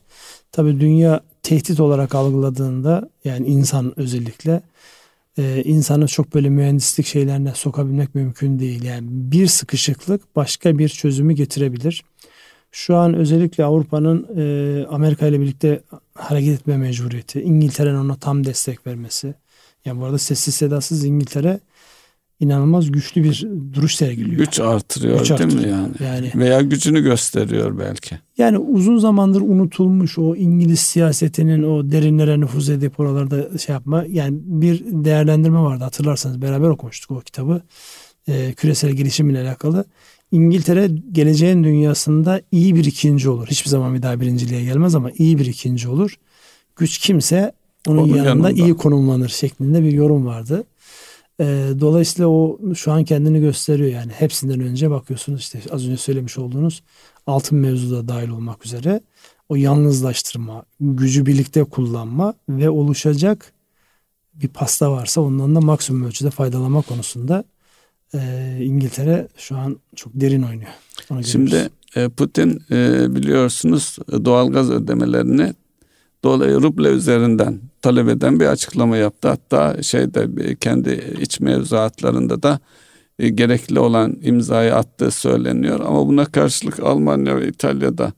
tabii dünya tehdit olarak algıladığında yani insan özellikle e, insanı çok böyle mühendislik şeylerine sokabilmek mümkün değil. Yani bir sıkışıklık başka bir çözümü getirebilir. Şu an özellikle Avrupa'nın e, Amerika ile birlikte hareket etme mecburiyeti, İngiltere'nin ona tam destek vermesi. Yani bu arada sessiz sedasız İngiltere inanılmaz güçlü bir duruş sergiliyor. Güç artırıyor Güç değil artırıyor. mi yani? yani? Veya gücünü gösteriyor belki. Yani uzun zamandır unutulmuş o İngiliz siyasetinin o derinlere nüfuz edip oralarda şey yapma. Yani bir değerlendirme vardı hatırlarsanız beraber okumuştuk o kitabı. Ee, küresel gelişim ile alakalı. İngiltere geleceğin dünyasında iyi bir ikinci olur. Hiçbir zaman bir daha birinciliğe gelmez ama iyi bir ikinci olur. Güç kimse onun, onun yanında, yanında iyi konumlanır şeklinde bir yorum vardı. E, dolayısıyla o şu an kendini gösteriyor yani. Hepsinden önce bakıyorsunuz işte az önce söylemiş olduğunuz altın mevzuda dahil olmak üzere o yalnızlaştırma, gücü birlikte kullanma ve oluşacak bir pasta varsa ondan da maksimum ölçüde faydalanma konusunda e, İngiltere şu an çok derin oynuyor. Onu Şimdi e, Putin e, biliyorsunuz doğalgaz ödemelerini dolayı ruble üzerinden talep eden bir açıklama yaptı. Hatta şeyde kendi iç mevzuatlarında da e, gerekli olan imzayı attığı söyleniyor. Ama buna karşılık Almanya ve İtalya'da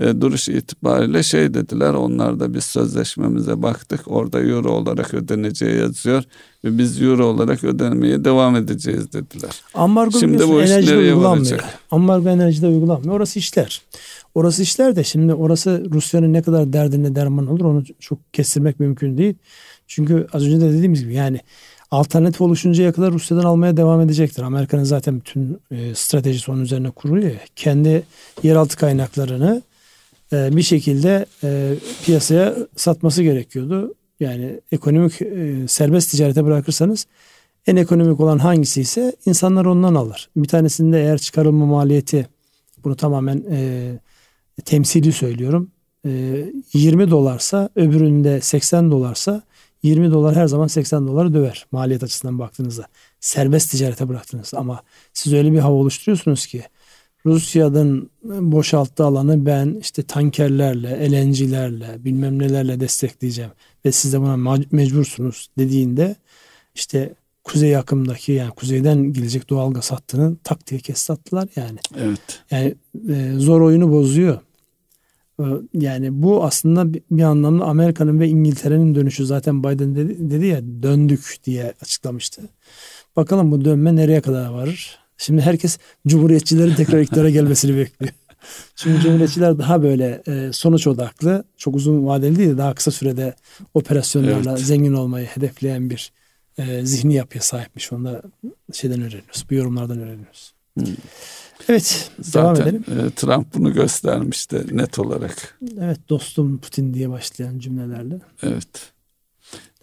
e, duruş itibariyle şey dediler. Onlar da biz sözleşmemize baktık. Orada euro olarak ödeneceği yazıyor ve biz euro olarak ödemeye devam edeceğiz dediler. Ambargo Şimdi bu iş nereye varacak? Ambargo enerjide uygulanmıyor. Orası işler. Orası işler de şimdi orası Rusya'nın ne kadar derdine derman olur onu çok kestirmek mümkün değil. Çünkü az önce de dediğimiz gibi yani alternatif oluşuncaya kadar Rusya'dan almaya devam edecektir. Amerika'nın zaten bütün e, stratejisi onun üzerine kuruluyor. Kendi yeraltı kaynaklarını bir şekilde e, piyasaya satması gerekiyordu. Yani ekonomik e, serbest ticarete bırakırsanız en ekonomik olan hangisi ise insanlar ondan alır. Bir tanesinde eğer çıkarılma maliyeti bunu tamamen e, temsili söylüyorum. E, 20 dolarsa öbüründe 80 dolarsa 20 dolar her zaman 80 doları döver maliyet açısından baktığınızda. Serbest ticarete bıraktınız ama siz öyle bir hava oluşturuyorsunuz ki Rusya'nın boşalttığı alanı ben işte tankerlerle, LNG'lerle, bilmem nelerle destekleyeceğim ve siz de buna mecbursunuz dediğinde işte kuzey akımdaki yani kuzeyden gelecek doğal gaz hattını tak diye kesattılar yani. Evet. Yani e, zor oyunu bozuyor. E, yani bu aslında bir, bir anlamda Amerika'nın ve İngiltere'nin dönüşü zaten Biden dedi, dedi ya döndük diye açıklamıştı. Bakalım bu dönme nereye kadar varır? Şimdi herkes cumhuriyetçilerin tekrar iktidara gelmesini bekliyor. Çünkü cumhuriyetçiler daha böyle e, sonuç odaklı, çok uzun vadeli değil de daha kısa sürede operasyonlarla evet. zengin olmayı hedefleyen bir e, zihni yapıya sahipmiş. Onu da şeyden öğreniyoruz. Bu yorumlardan öğreniyoruz. Hmm. Evet, Zaten, devam edelim. E, Trump bunu göstermişti net olarak. Evet, dostum Putin diye başlayan cümlelerle. Evet.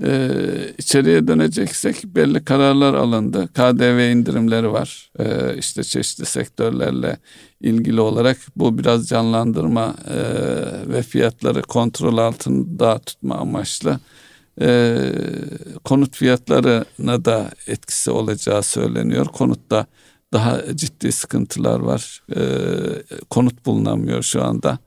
Ee, içeriye döneceksek belli kararlar alındı. KDV indirimleri var. Ee, işte çeşitli sektörlerle ilgili olarak bu biraz canlandırma e, ve fiyatları kontrol altında tutma amaçlı. Ee, konut fiyatlarına da etkisi olacağı söyleniyor. Konutta daha ciddi sıkıntılar var. Ee, konut bulunamıyor şu anda.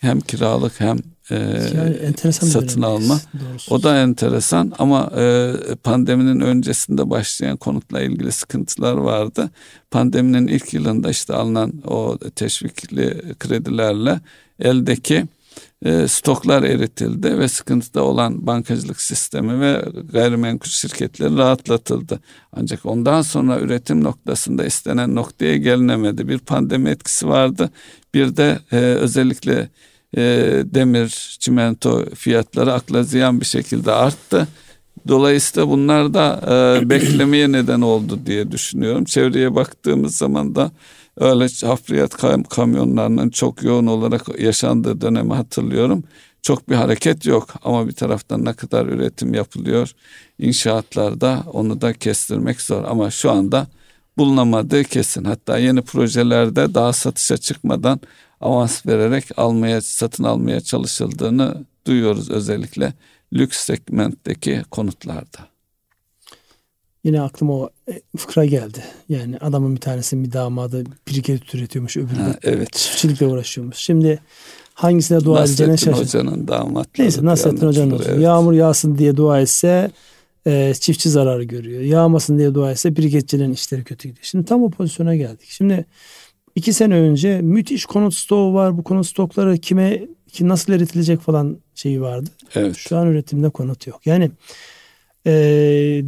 Hem kiralık hem e, yani enteresan satın alma. Doğrusu. O da enteresan ama e, pandeminin öncesinde başlayan konutla ilgili sıkıntılar vardı. Pandeminin ilk yılında işte alınan o teşvikli kredilerle eldeki e, stoklar eritildi ve sıkıntıda olan bankacılık sistemi ve gayrimenkul şirketleri rahatlatıldı. Ancak ondan sonra üretim noktasında istenen noktaya gelinemedi. Bir pandemi etkisi vardı. Bir de e, özellikle e, demir, çimento fiyatları akla ziyan bir şekilde arttı. Dolayısıyla bunlar da e, beklemeye neden oldu diye düşünüyorum. Çevreye baktığımız zaman da öyle hafriyat kam kamyonlarının çok yoğun olarak yaşandığı dönemi hatırlıyorum. Çok bir hareket yok ama bir taraftan ne kadar üretim yapılıyor inşaatlarda onu da kestirmek zor ama şu anda bulunamadığı kesin. Hatta yeni projelerde daha satışa çıkmadan avans vererek almaya satın almaya çalışıldığını duyuyoruz özellikle lüks segmentteki konutlarda. Yine aklıma o e, fıkra geldi. Yani adamın bir tanesi bir damadı biriket üretiyormuş öbürü ha, evet. çiftçilikle uğraşıyormuş. Şimdi hangisine dua edeceğine şaşır. Hocanın damatları. Neyse Nasrettin Hoca'nın. Evet. Yağmur yağsın diye dua etse e, çiftçi zararı görüyor. Yağmasın diye dua etse biriketçilerin işleri kötü gidiyor. Şimdi tam o pozisyona geldik. Şimdi iki sene önce müthiş konut stoğu var. Bu konut stokları kime ki nasıl eritilecek falan şeyi vardı. Evet. Şu an üretimde konut yok. Yani e,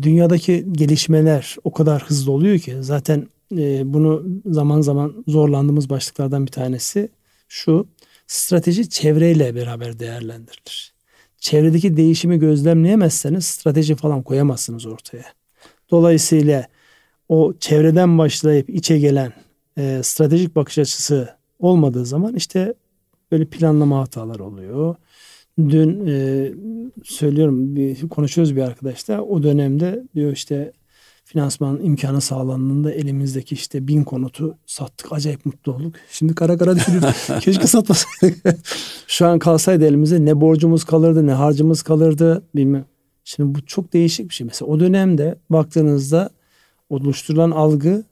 dünyadaki gelişmeler o kadar hızlı oluyor ki zaten e, bunu zaman zaman zorlandığımız başlıklardan bir tanesi şu strateji çevreyle beraber değerlendirilir. Çevredeki değişimi gözlemleyemezseniz strateji falan koyamazsınız ortaya. Dolayısıyla o çevreden başlayıp içe gelen e, stratejik bakış açısı olmadığı zaman işte böyle planlama hatalar oluyor. Dün e, söylüyorum bir konuşuyoruz bir arkadaşla o dönemde diyor işte finansman imkanı sağlandığında elimizdeki işte bin konutu sattık. Acayip mutlu olduk. Şimdi kara kara düşünüyoruz. Keşke satmasaydık. Şu an kalsaydı elimizde ne borcumuz kalırdı ne harcımız kalırdı bilmem. Şimdi bu çok değişik bir şey. Mesela o dönemde baktığınızda oluşturulan algı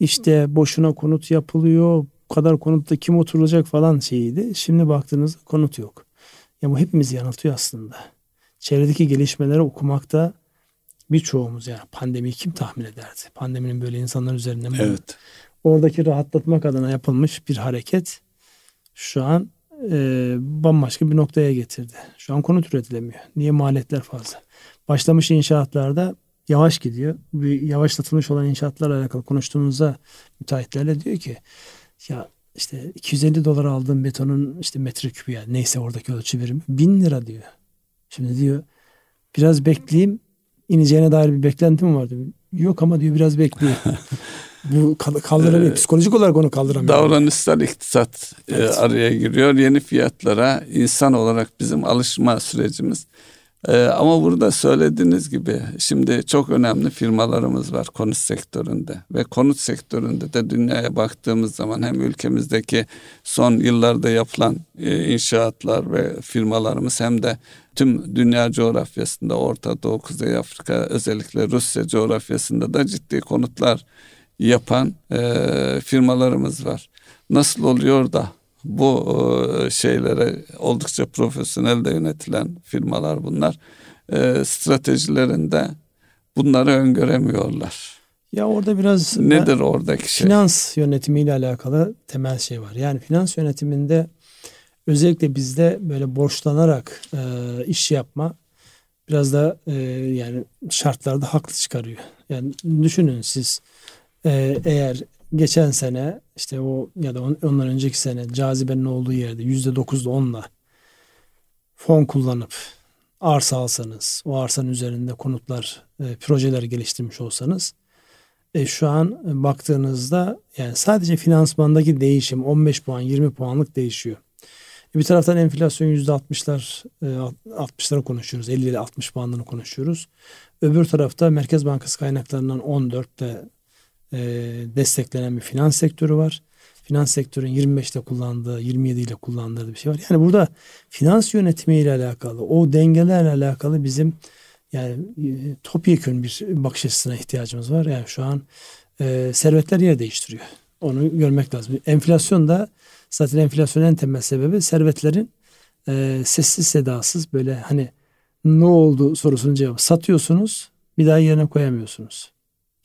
işte boşuna konut yapılıyor. Bu kadar konutta kim oturulacak falan şeyiydi. Şimdi baktığınızda konut yok. Ya bu hepimizi yanıltıyor aslında. Çevredeki gelişmeleri okumakta birçoğumuz yani pandemiyi kim tahmin ederdi? Pandeminin böyle insanlar üzerinden evet. oradaki rahatlatmak adına yapılmış bir hareket şu an e, bambaşka bir noktaya getirdi. Şu an konut üretilemiyor. Niye maliyetler fazla? Başlamış inşaatlarda yavaş gidiyor. Bir yavaşlatılmış olan inşaatlarla alakalı konuştuğumuzda müteahhitlerle diyor ki ya işte 250 dolar aldığım betonun işte metreküpü yani neyse oradaki ölçü birimi 1000 lira diyor. Şimdi diyor biraz bekleyeyim ineceğine dair bir beklentim vardı. Yok ama diyor biraz bekliyor. Bu kaldıramıyor. Psikolojik olarak onu kaldıramıyor. Davranışsal iktisat e, evet. araya giriyor. Yeni fiyatlara insan olarak bizim alışma sürecimiz. Ee, ama burada söylediğiniz gibi şimdi çok önemli firmalarımız var konut sektöründe ve konut sektöründe de dünyaya baktığımız zaman hem ülkemizdeki son yıllarda yapılan e, inşaatlar ve firmalarımız hem de tüm dünya coğrafyasında Orta Doğu, Kuzey Afrika özellikle Rusya coğrafyasında da ciddi konutlar yapan e, firmalarımız var. Nasıl oluyor da bu e, şeylere oldukça profesyonel de yönetilen firmalar bunlar e, stratejilerinde bunları öngöremiyorlar. Ya orada biraz nedir oradaki şey? Finans yönetimiyle alakalı temel şey var. Yani finans yönetiminde özellikle bizde böyle borçlanarak e, iş yapma biraz da e, yani şartlarda haklı çıkarıyor. Yani düşünün siz e, eğer geçen sene işte o ya da ondan önceki sene cazibenin olduğu yerde yüzde dokuzda onla fon kullanıp arsa alsanız, o arsanın üzerinde konutlar, e, projeler geliştirmiş olsanız e, şu an baktığınızda yani sadece finansmandaki değişim 15 puan 20 puanlık değişiyor. E, bir taraftan enflasyon yüzde 60'lar 60'lara konuşuyoruz. 50 ile 60 bandını konuşuyoruz. Öbür tarafta Merkez Bankası kaynaklarından 14'te e, desteklenen bir finans sektörü var. Finans sektörün 25'te kullandığı, 27 ile kullandığı bir şey var. Yani burada finans yönetimi ile alakalı, o dengelerle alakalı bizim yani e, topyekun bir bakış açısına ihtiyacımız var. Yani şu an e, servetler yer değiştiriyor. Onu görmek lazım. Enflasyon da zaten enflasyonun en temel sebebi servetlerin e, sessiz sedasız böyle hani ne oldu sorusunun cevabı. Satıyorsunuz bir daha yerine koyamıyorsunuz.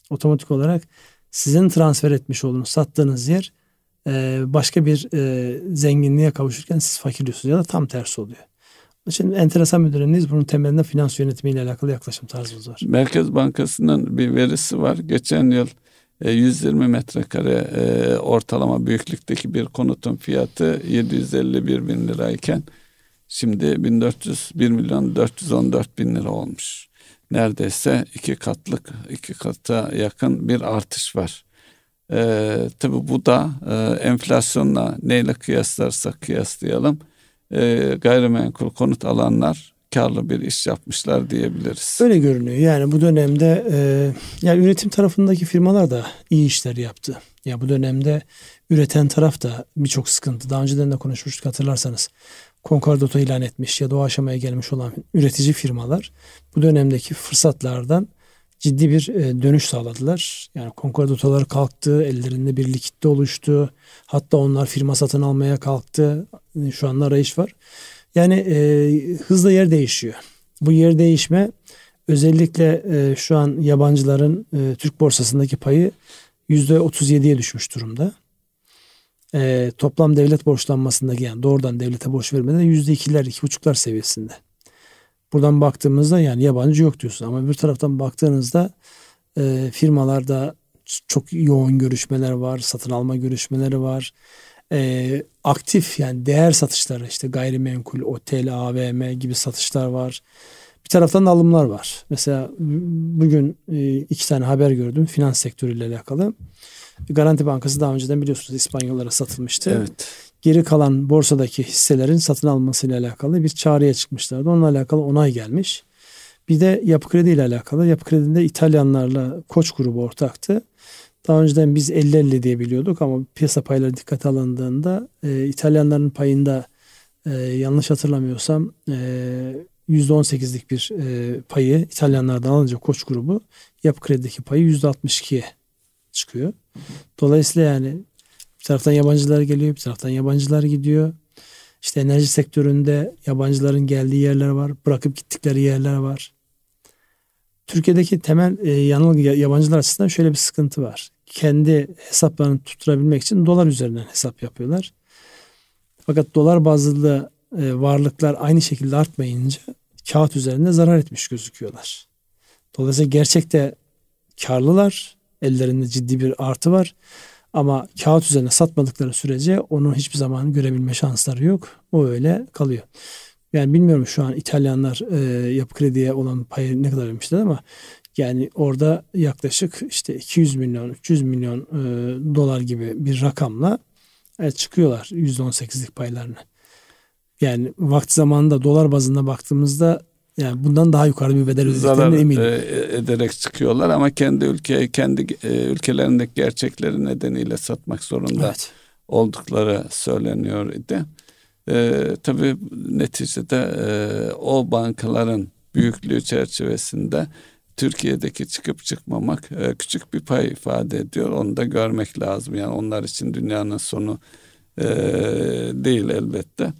Otomatik olarak sizin transfer etmiş olduğunuz sattığınız yer e, başka bir e, zenginliğe kavuşurken siz fakirliyorsunuz ya da tam tersi oluyor. Şimdi enteresan bir dönemdeyiz. Bunun temelinde finans yönetimiyle alakalı yaklaşım tarzımız var. Merkez Bankası'nın bir verisi var. Geçen yıl 120 e, metrekare e, ortalama büyüklükteki bir konutun fiyatı 751 bin lirayken şimdi 1400 1 milyon 414 bin lira olmuş. Neredeyse iki katlık, iki kata yakın bir artış var. E, tabii bu da e, enflasyonla neyle kıyaslarsak kıyaslayalım e, gayrimenkul konut alanlar karlı bir iş yapmışlar diyebiliriz. Öyle görünüyor. Yani bu dönemde e, yani üretim tarafındaki firmalar da iyi işler yaptı. Ya yani bu dönemde üreten taraf da birçok sıkıntı. Daha önceden de konuşmuştuk hatırlarsanız. Konkordato ilan etmiş ya da o aşamaya gelmiş olan üretici firmalar bu dönemdeki fırsatlardan ciddi bir e, dönüş sağladılar. Yani konkordatolar kalktı, ellerinde bir likitte oluştu. Hatta onlar firma satın almaya kalktı. Şu anda arayış var. Yani e, hızla yer değişiyor. Bu yer değişme özellikle e, şu an yabancıların e, Türk borsasındaki payı %37'ye düşmüş durumda. E, toplam devlet borçlanmasındaki yani doğrudan devlete borç vermede %2'ler, 2,5'lar seviyesinde. Buradan baktığımızda yani yabancı yok diyorsun ama bir taraftan baktığınızda e, firmalarda çok yoğun görüşmeler var, satın alma görüşmeleri var. E, aktif yani değer satışları işte gayrimenkul, otel, AVM gibi satışlar var. Bir taraftan da alımlar var. Mesela bugün e, iki tane haber gördüm finans sektörüyle alakalı. Garanti Bankası daha önceden biliyorsunuz İspanyollara satılmıştı. Evet geri kalan borsadaki hisselerin satın almasıyla alakalı bir çağrıya çıkmışlardı. Onunla alakalı onay gelmiş. Bir de yapı kredi ile alakalı. Yapı kredinde İtalyanlarla Koç grubu ortaktı. Daha önceden biz 50-50 diye biliyorduk ama piyasa payları dikkate alındığında e, İtalyanların payında e, yanlış hatırlamıyorsam e, %18'lik bir e, payı İtalyanlardan alınca Koç grubu yapı kredideki payı %62'ye çıkıyor. Dolayısıyla yani bir taraftan yabancılar geliyor, bir taraftan yabancılar gidiyor. İşte enerji sektöründe yabancıların geldiği yerler var, bırakıp gittikleri yerler var. Türkiye'deki temel e, yanılgı yabancılar açısından şöyle bir sıkıntı var. Kendi hesaplarını tutturabilmek için dolar üzerinden hesap yapıyorlar. Fakat dolar bazlı e, varlıklar aynı şekilde artmayınca kağıt üzerinde zarar etmiş gözüküyorlar. Dolayısıyla gerçekte karlılar, ellerinde ciddi bir artı var. Ama kağıt üzerine satmadıkları sürece onu hiçbir zaman görebilme şansları yok. O öyle kalıyor. Yani bilmiyorum şu an İtalyanlar e, yapı krediye olan payı ne kadar vermişler ama yani orada yaklaşık işte 200 milyon, 300 milyon e, dolar gibi bir rakamla e, çıkıyorlar %18'lik paylarını. Yani vakti zamanında dolar bazında baktığımızda yani bundan daha yukarı bir bedel ödediklerine eminim. E, ederek çıkıyorlar ama kendi ülke kendi e, ülkelerindeki gerçekleri nedeniyle satmak zorunda evet. oldukları söyleniyor idi. E, tabii neticede e, o bankaların büyüklüğü çerçevesinde Türkiye'deki çıkıp çıkmamak e, küçük bir pay ifade ediyor. Onu da görmek lazım. Yani onlar için dünyanın sonu e, değil elbette.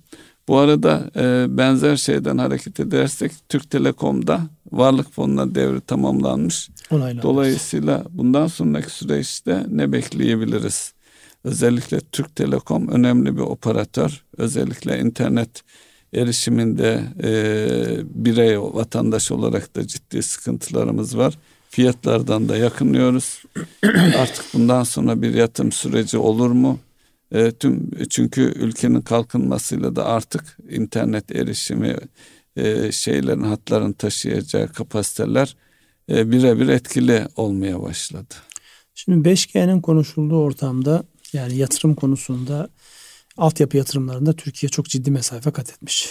Bu arada e, benzer şeyden hareket edersek Türk Telekom'da varlık fonuna devri tamamlanmış. Onaylanmış. Dolayısıyla bundan sonraki süreçte ne bekleyebiliriz? Özellikle Türk Telekom önemli bir operatör. Özellikle internet erişiminde e, birey vatandaş olarak da ciddi sıkıntılarımız var. Fiyatlardan da yakınıyoruz. Artık bundan sonra bir yatım süreci olur mu? E, tüm çünkü ülkenin kalkınmasıyla da artık internet erişimi e, şeylerin hatların taşıyacağı kapasiteler e, birebir etkili olmaya başladı. Şimdi 5G'nin konuşulduğu ortamda yani yatırım konusunda altyapı yatırımlarında Türkiye çok ciddi mesafe kat etmiş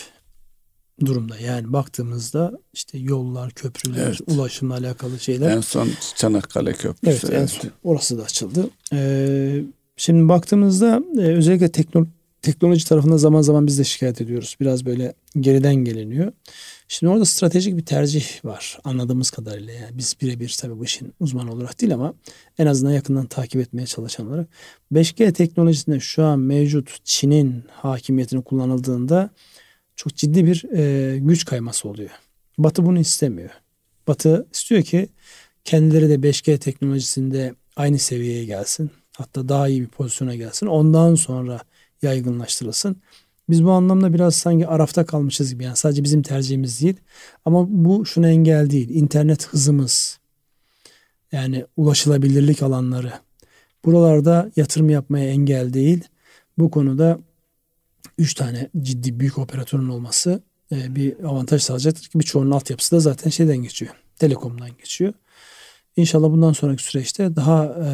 durumda. Yani baktığımızda işte yollar, köprüler, evet. ulaşımla alakalı şeyler. En son Çanakkale Köprüsü. Evet, en son orası da açıldı. Ee, Şimdi baktığımızda e, özellikle tekno, teknoloji tarafında zaman zaman biz de şikayet ediyoruz. Biraz böyle geriden geliniyor. Şimdi orada stratejik bir tercih var anladığımız kadarıyla. Yani biz birebir tabii bu işin uzmanı olarak değil ama en azından yakından takip etmeye çalışan olarak. 5G teknolojisinde şu an mevcut Çin'in hakimiyetini kullanıldığında çok ciddi bir e, güç kayması oluyor. Batı bunu istemiyor. Batı istiyor ki kendileri de 5G teknolojisinde aynı seviyeye gelsin hatta daha iyi bir pozisyona gelsin. Ondan sonra yaygınlaştırılsın. Biz bu anlamda biraz sanki arafta kalmışız gibi. Yani sadece bizim tercihimiz değil. Ama bu şuna engel değil. İnternet hızımız, yani ulaşılabilirlik alanları. Buralarda yatırım yapmaya engel değil. Bu konuda üç tane ciddi büyük operatörün olması e, bir avantaj sağlayacaktır ki birçoğunun altyapısı da zaten şeyden geçiyor. Telekom'dan geçiyor. İnşallah bundan sonraki süreçte daha e,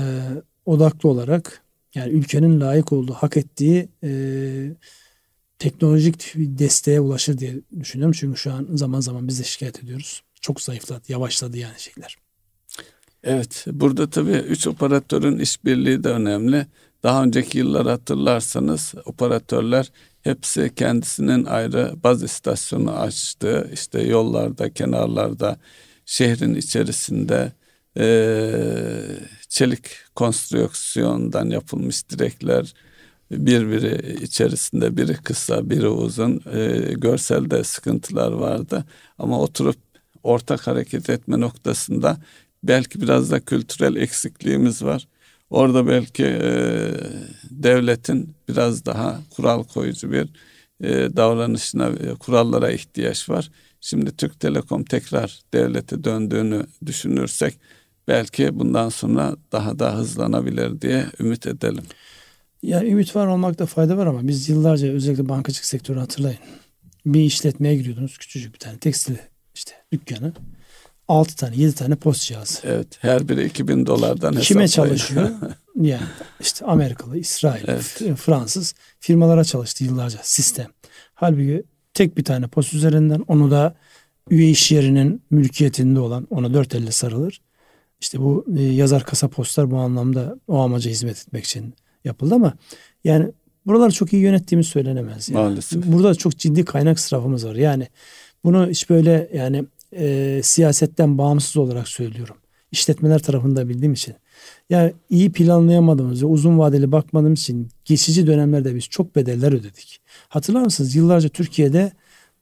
odaklı olarak yani ülkenin layık olduğu, hak ettiği e, teknolojik bir desteğe ulaşır diye düşünüyorum. Çünkü şu an zaman zaman biz de şikayet ediyoruz. Çok zayıfladı, yavaşladı yani şeyler. Evet, burada tabii üç operatörün işbirliği de önemli. Daha önceki yıllar hatırlarsanız operatörler hepsi kendisinin ayrı baz istasyonu açtı. İşte yollarda, kenarlarda, şehrin içerisinde e, çelik konstrüksiyondan yapılmış direkler birbiri içerisinde biri kısa biri uzun e, görselde sıkıntılar vardı ama oturup ortak hareket etme noktasında belki biraz da kültürel eksikliğimiz var. Orada belki e, devletin biraz daha kural koyucu bir e, davranışına, e, kurallara ihtiyaç var. Şimdi Türk Telekom tekrar devlete döndüğünü düşünürsek belki bundan sonra daha da hızlanabilir diye ümit edelim. Ya ümit var olmakta fayda var ama biz yıllarca özellikle bankacılık sektörü hatırlayın. Bir işletmeye giriyordunuz küçücük bir tane tekstil işte dükkanı. 6 tane 7 tane post cihazı. Evet her biri 2000 dolardan hesaplayın. Kime çalışıyor? yani işte Amerikalı, İsrail, evet. Fransız firmalara çalıştı yıllarca sistem. Halbuki tek bir tane post üzerinden onu da üye iş yerinin mülkiyetinde olan ona dört elle sarılır. İşte bu e, yazar kasa postlar bu anlamda o amaca hizmet etmek için yapıldı ama yani buraları çok iyi yönettiğimiz söylenemez. Yani. Maalesef. Burada çok ciddi kaynak sırafımız var. Yani bunu hiç böyle yani e, siyasetten bağımsız olarak söylüyorum. İşletmeler tarafında bildiğim için. Yani iyi planlayamadığımız ve uzun vadeli bakmadığımız için geçici dönemlerde biz çok bedeller ödedik. Hatırlar mısınız? Yıllarca Türkiye'de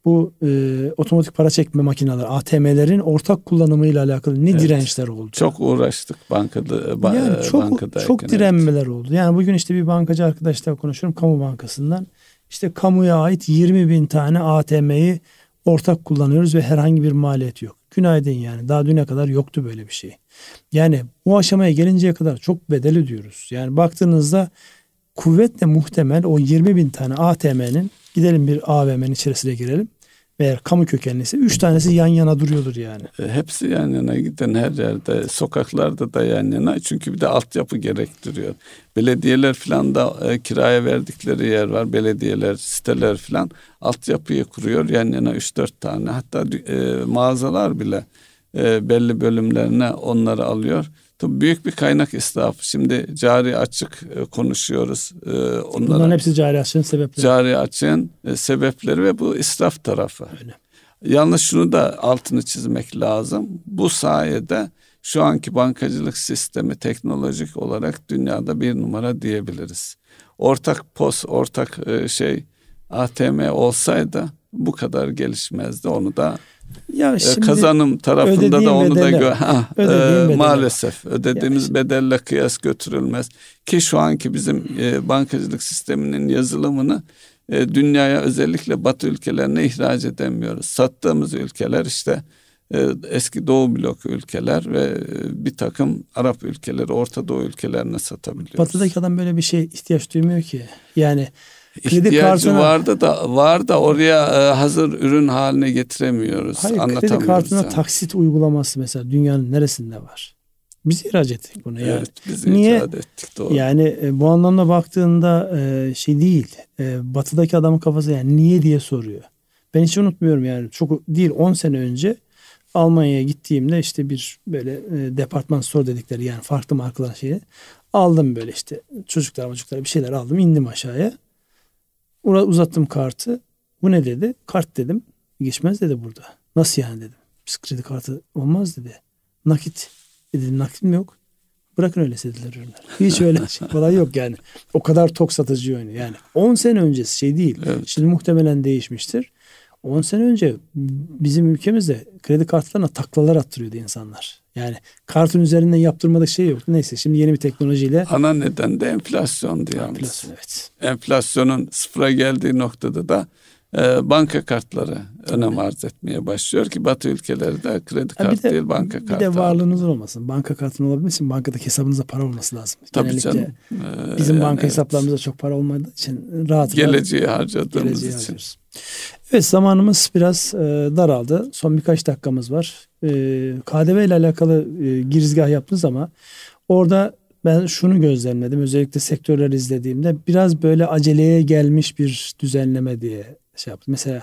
bu e, otomatik para çekme makineleri ATM'lerin ortak kullanımıyla alakalı ne evet. dirençler oldu? Çok uğraştık bankada. Ba yani çok bankada çok direnmeler evet. oldu. Yani bugün işte bir bankacı arkadaşla konuşuyorum kamu bankasından. İşte kamuya ait 20 bin tane ATM'yi ortak kullanıyoruz ve herhangi bir maliyet yok. Günaydın yani. Daha düne kadar yoktu böyle bir şey. Yani bu aşamaya gelinceye kadar çok bedel ödüyoruz. Yani baktığınızda kuvvetle muhtemel o 20 bin tane ATM'nin gidelim bir AVM'nin içerisine girelim veya kamu kökenlisi üç tanesi yan yana duruyordur yani. E, hepsi yan yana giden her yerde sokaklarda da yan yana çünkü bir de altyapı gerektiriyor. Belediyeler falan da e, kiraya verdikleri yer var belediyeler siteler falan altyapıyı kuruyor yan yana üç dört tane hatta e, mağazalar bile e, belli bölümlerine onları alıyor. Tabii büyük bir kaynak israfı. Şimdi cari açık e, konuşuyoruz. E, onlara, Bunların hepsi cari açığın sebepleri. Cari açığın e, sebepleri ve bu israf tarafı. Öyle. Yalnız şunu da altını çizmek lazım. Bu sayede şu anki bankacılık sistemi teknolojik olarak dünyada bir numara diyebiliriz. Ortak POS, ortak şey ATM olsaydı bu kadar gelişmezdi. Onu da ya e, şimdi kazanım tarafında da onu bedeller, da ha, e, maalesef ödediğimiz yani. bedelle kıyas götürülmez ki şu anki bizim e, bankacılık sisteminin yazılımını e, dünyaya özellikle Batı ülkelerine ihraç edemiyoruz. Sattığımız ülkeler işte e, eski Doğu blok ülkeler ve e, bir takım Arap ülkeleri, Orta Doğu ülkelerine satabiliyoruz. Batı'daki adam böyle bir şey ihtiyaç duymuyor ki. Yani kredi ihtiyacı kartına, vardı da var da oraya e, hazır ürün haline getiremiyoruz. Hayır, kredi kartına yani. taksit uygulaması mesela dünyanın neresinde var? Biz ihraç ettik bunu. Yani. Evet biz Niye? icat ettik doğru. Yani e, bu anlamda baktığında e, şey değil. E, batıdaki adamın kafası yani niye diye soruyor. Ben hiç unutmuyorum yani çok değil 10 sene önce Almanya'ya gittiğimde işte bir böyle e, departman store dedikleri yani farklı markalar şeyi aldım böyle işte çocuklar çocuklar bir şeyler aldım indim aşağıya. Uzattım kartı. Bu ne dedi? Kart dedim. Geçmez dedi burada. Nasıl yani dedim. Biz kredi kartı olmaz dedi. Nakit. E dedim nakit mi yok? Bırakın öyle dediler ürünler. Hiç öyle şey falan yok yani. O kadar tok satıcı oyunu. Yani 10 sene öncesi şey değil. Evet. Şimdi muhtemelen değişmiştir. 10 sene önce bizim ülkemizde kredi kartlarına taklalar attırıyordu insanlar. Yani kartın üzerinden yaptırmadık şey yok. Neyse şimdi yeni bir teknolojiyle. Ana neden de enflasyondu yalnız. Enflasyon, evet. Enflasyonun sıfıra geldiği noktada da e, banka kartları önem arz etmeye başlıyor ki Batı ülkeleri de kredi kartı de, değil banka kartı. Bir de varlığınız olmasın. Banka kartının olabilmesi için bankadaki hesabınızda para olması lazım. Tabii Genellikle canım. Ee, bizim banka evet. hesaplarımızda çok para olmadığı için rahat Geleceği rahat, harcadığımız geleceği için. Harcıyoruz. Evet zamanımız biraz e, daraldı. Son birkaç dakikamız var. e, KDV ile alakalı e, girizgah yaptınız ama orada ben şunu gözlemledim. Özellikle sektörler izlediğimde biraz böyle aceleye gelmiş bir düzenleme diye şey yaptım. Mesela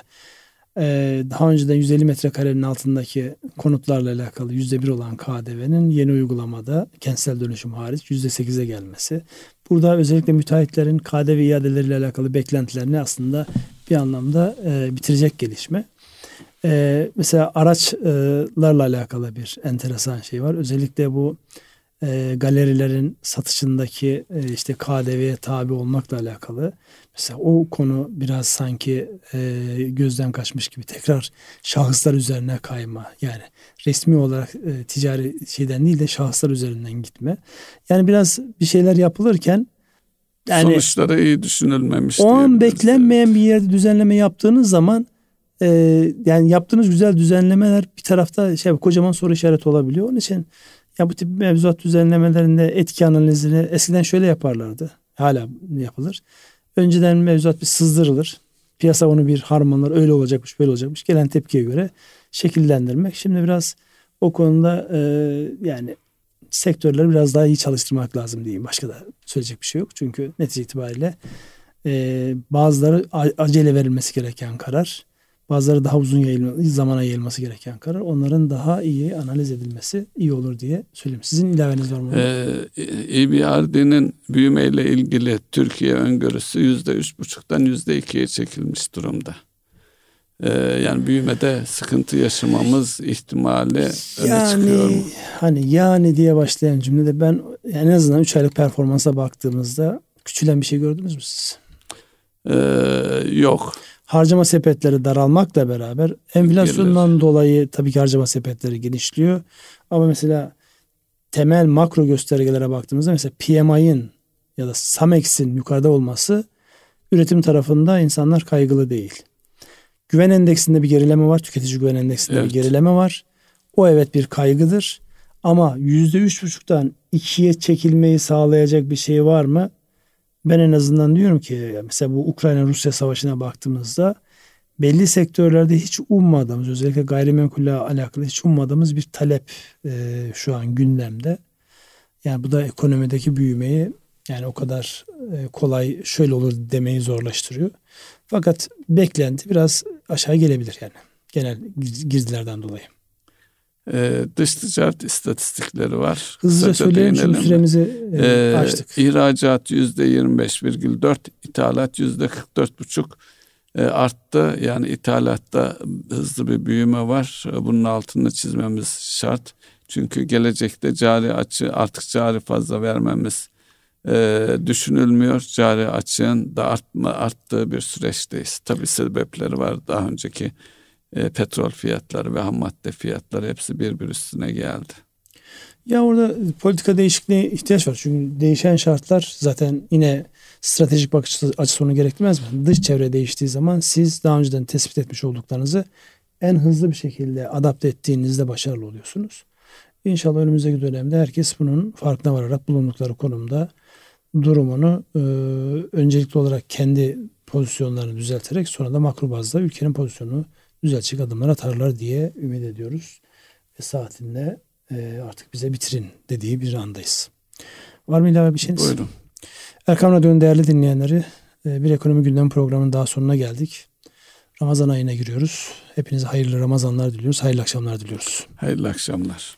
e, daha önceden 150 metrekarenin altındaki konutlarla alakalı %1 olan KDV'nin yeni uygulamada kentsel dönüşüm hariç %8'e gelmesi. Burada özellikle müteahhitlerin KDV iadeleriyle alakalı beklentilerini aslında bir anlamda e, bitirecek gelişme. E, mesela araçlarla alakalı bir enteresan şey var. Özellikle bu e, galerilerin satışındaki e, işte KDV'ye tabi olmakla alakalı. Mesela o konu biraz sanki e, gözden kaçmış gibi tekrar şahıslar üzerine kayma. Yani resmi olarak e, ticari şeyden değil de şahıslar üzerinden gitme. Yani biraz bir şeyler yapılırken yani sonuçları iyi düşünülmemiş. O an beklenmeyen bir yerde düzenleme yaptığınız zaman e, yani yaptığınız güzel düzenlemeler bir tarafta şey kocaman soru işareti olabiliyor. Onun için ya bu tip mevzuat düzenlemelerinde etki analizini eskiden şöyle yaparlardı. Hala yapılır. Önceden mevzuat bir sızdırılır. Piyasa onu bir harmanlar öyle olacakmış böyle olacakmış. Gelen tepkiye göre şekillendirmek. Şimdi biraz o konuda e, yani sektörleri biraz daha iyi çalıştırmak lazım diyeyim. Başka da söyleyecek bir şey yok. Çünkü netice itibariyle e, bazıları acele verilmesi gereken karar Bazıları daha uzun yayılma, zamana yayılması gereken karar. Onların daha iyi analiz edilmesi iyi olur diye söyleyeyim. Sizin ilaveniz var mı? Ee, EBRD'nin büyümeyle ilgili Türkiye öngörüsü yüzde üç buçuktan yüzde ikiye çekilmiş durumda. Ee, yani büyümede sıkıntı yaşamamız ihtimali öne yani, çıkıyor mu? Hani yani diye başlayan cümlede ben yani en azından üç aylık performansa baktığımızda küçülen bir şey gördünüz mü siz? Ee, yok harcama sepetleri daralmakla beraber enflasyondan Gelir. dolayı tabii ki harcama sepetleri genişliyor. Ama mesela temel makro göstergelere baktığımızda mesela PMI'nin ya da SAMEX'in yukarıda olması üretim tarafında insanlar kaygılı değil. Güven endeksinde bir gerileme var. Tüketici güven endeksinde evet. bir gerileme var. O evet bir kaygıdır. Ama yüzde üç buçuktan ikiye çekilmeyi sağlayacak bir şey var mı? Ben en azından diyorum ki mesela bu Ukrayna-Rusya savaşına baktığımızda belli sektörlerde hiç ummadığımız özellikle gayrimenkulle alakalı hiç ummadığımız bir talep e, şu an gündemde. Yani bu da ekonomideki büyümeyi yani o kadar e, kolay şöyle olur demeyi zorlaştırıyor. Fakat beklenti biraz aşağı gelebilir yani genel girdilerden dolayı e, dış ticaret istatistikleri var. Hızlıca söyleyelim çünkü süremizi e, e, açtık. İhracat yüzde 25,4, ithalat yüzde 44,5 e, arttı. Yani ithalatta hızlı bir büyüme var. Bunun altını çizmemiz şart. Çünkü gelecekte cari açı artık cari fazla vermemiz e, düşünülmüyor. Cari açığın da artma, arttığı bir süreçteyiz. Tabii sebepleri var daha önceki e, petrol fiyatları ve ham madde fiyatları hepsi birbir üstüne geldi. Ya orada politika değişikliğine ihtiyaç var. Çünkü değişen şartlar zaten yine stratejik bakış açısı onu gerektirmez mi? Dış çevre değiştiği zaman siz daha önceden tespit etmiş olduklarınızı en hızlı bir şekilde adapte ettiğinizde başarılı oluyorsunuz. İnşallah önümüzdeki dönemde herkes bunun farkına vararak bulundukları konumda durumunu e, öncelikli olarak kendi pozisyonlarını düzelterek sonra da makro bazda ülkenin pozisyonunu düzeltecek adımlar atarlar diye ümit ediyoruz. Ve saatinde e, artık bize bitirin dediği bir andayız. Var mı ilave bir şeyiniz? Buyurun. Erkam Radyo'nun değerli dinleyenleri e, bir ekonomi gündem programının daha sonuna geldik. Ramazan ayına giriyoruz. Hepinize hayırlı Ramazanlar diliyoruz. Hayırlı akşamlar diliyoruz. Hayırlı akşamlar.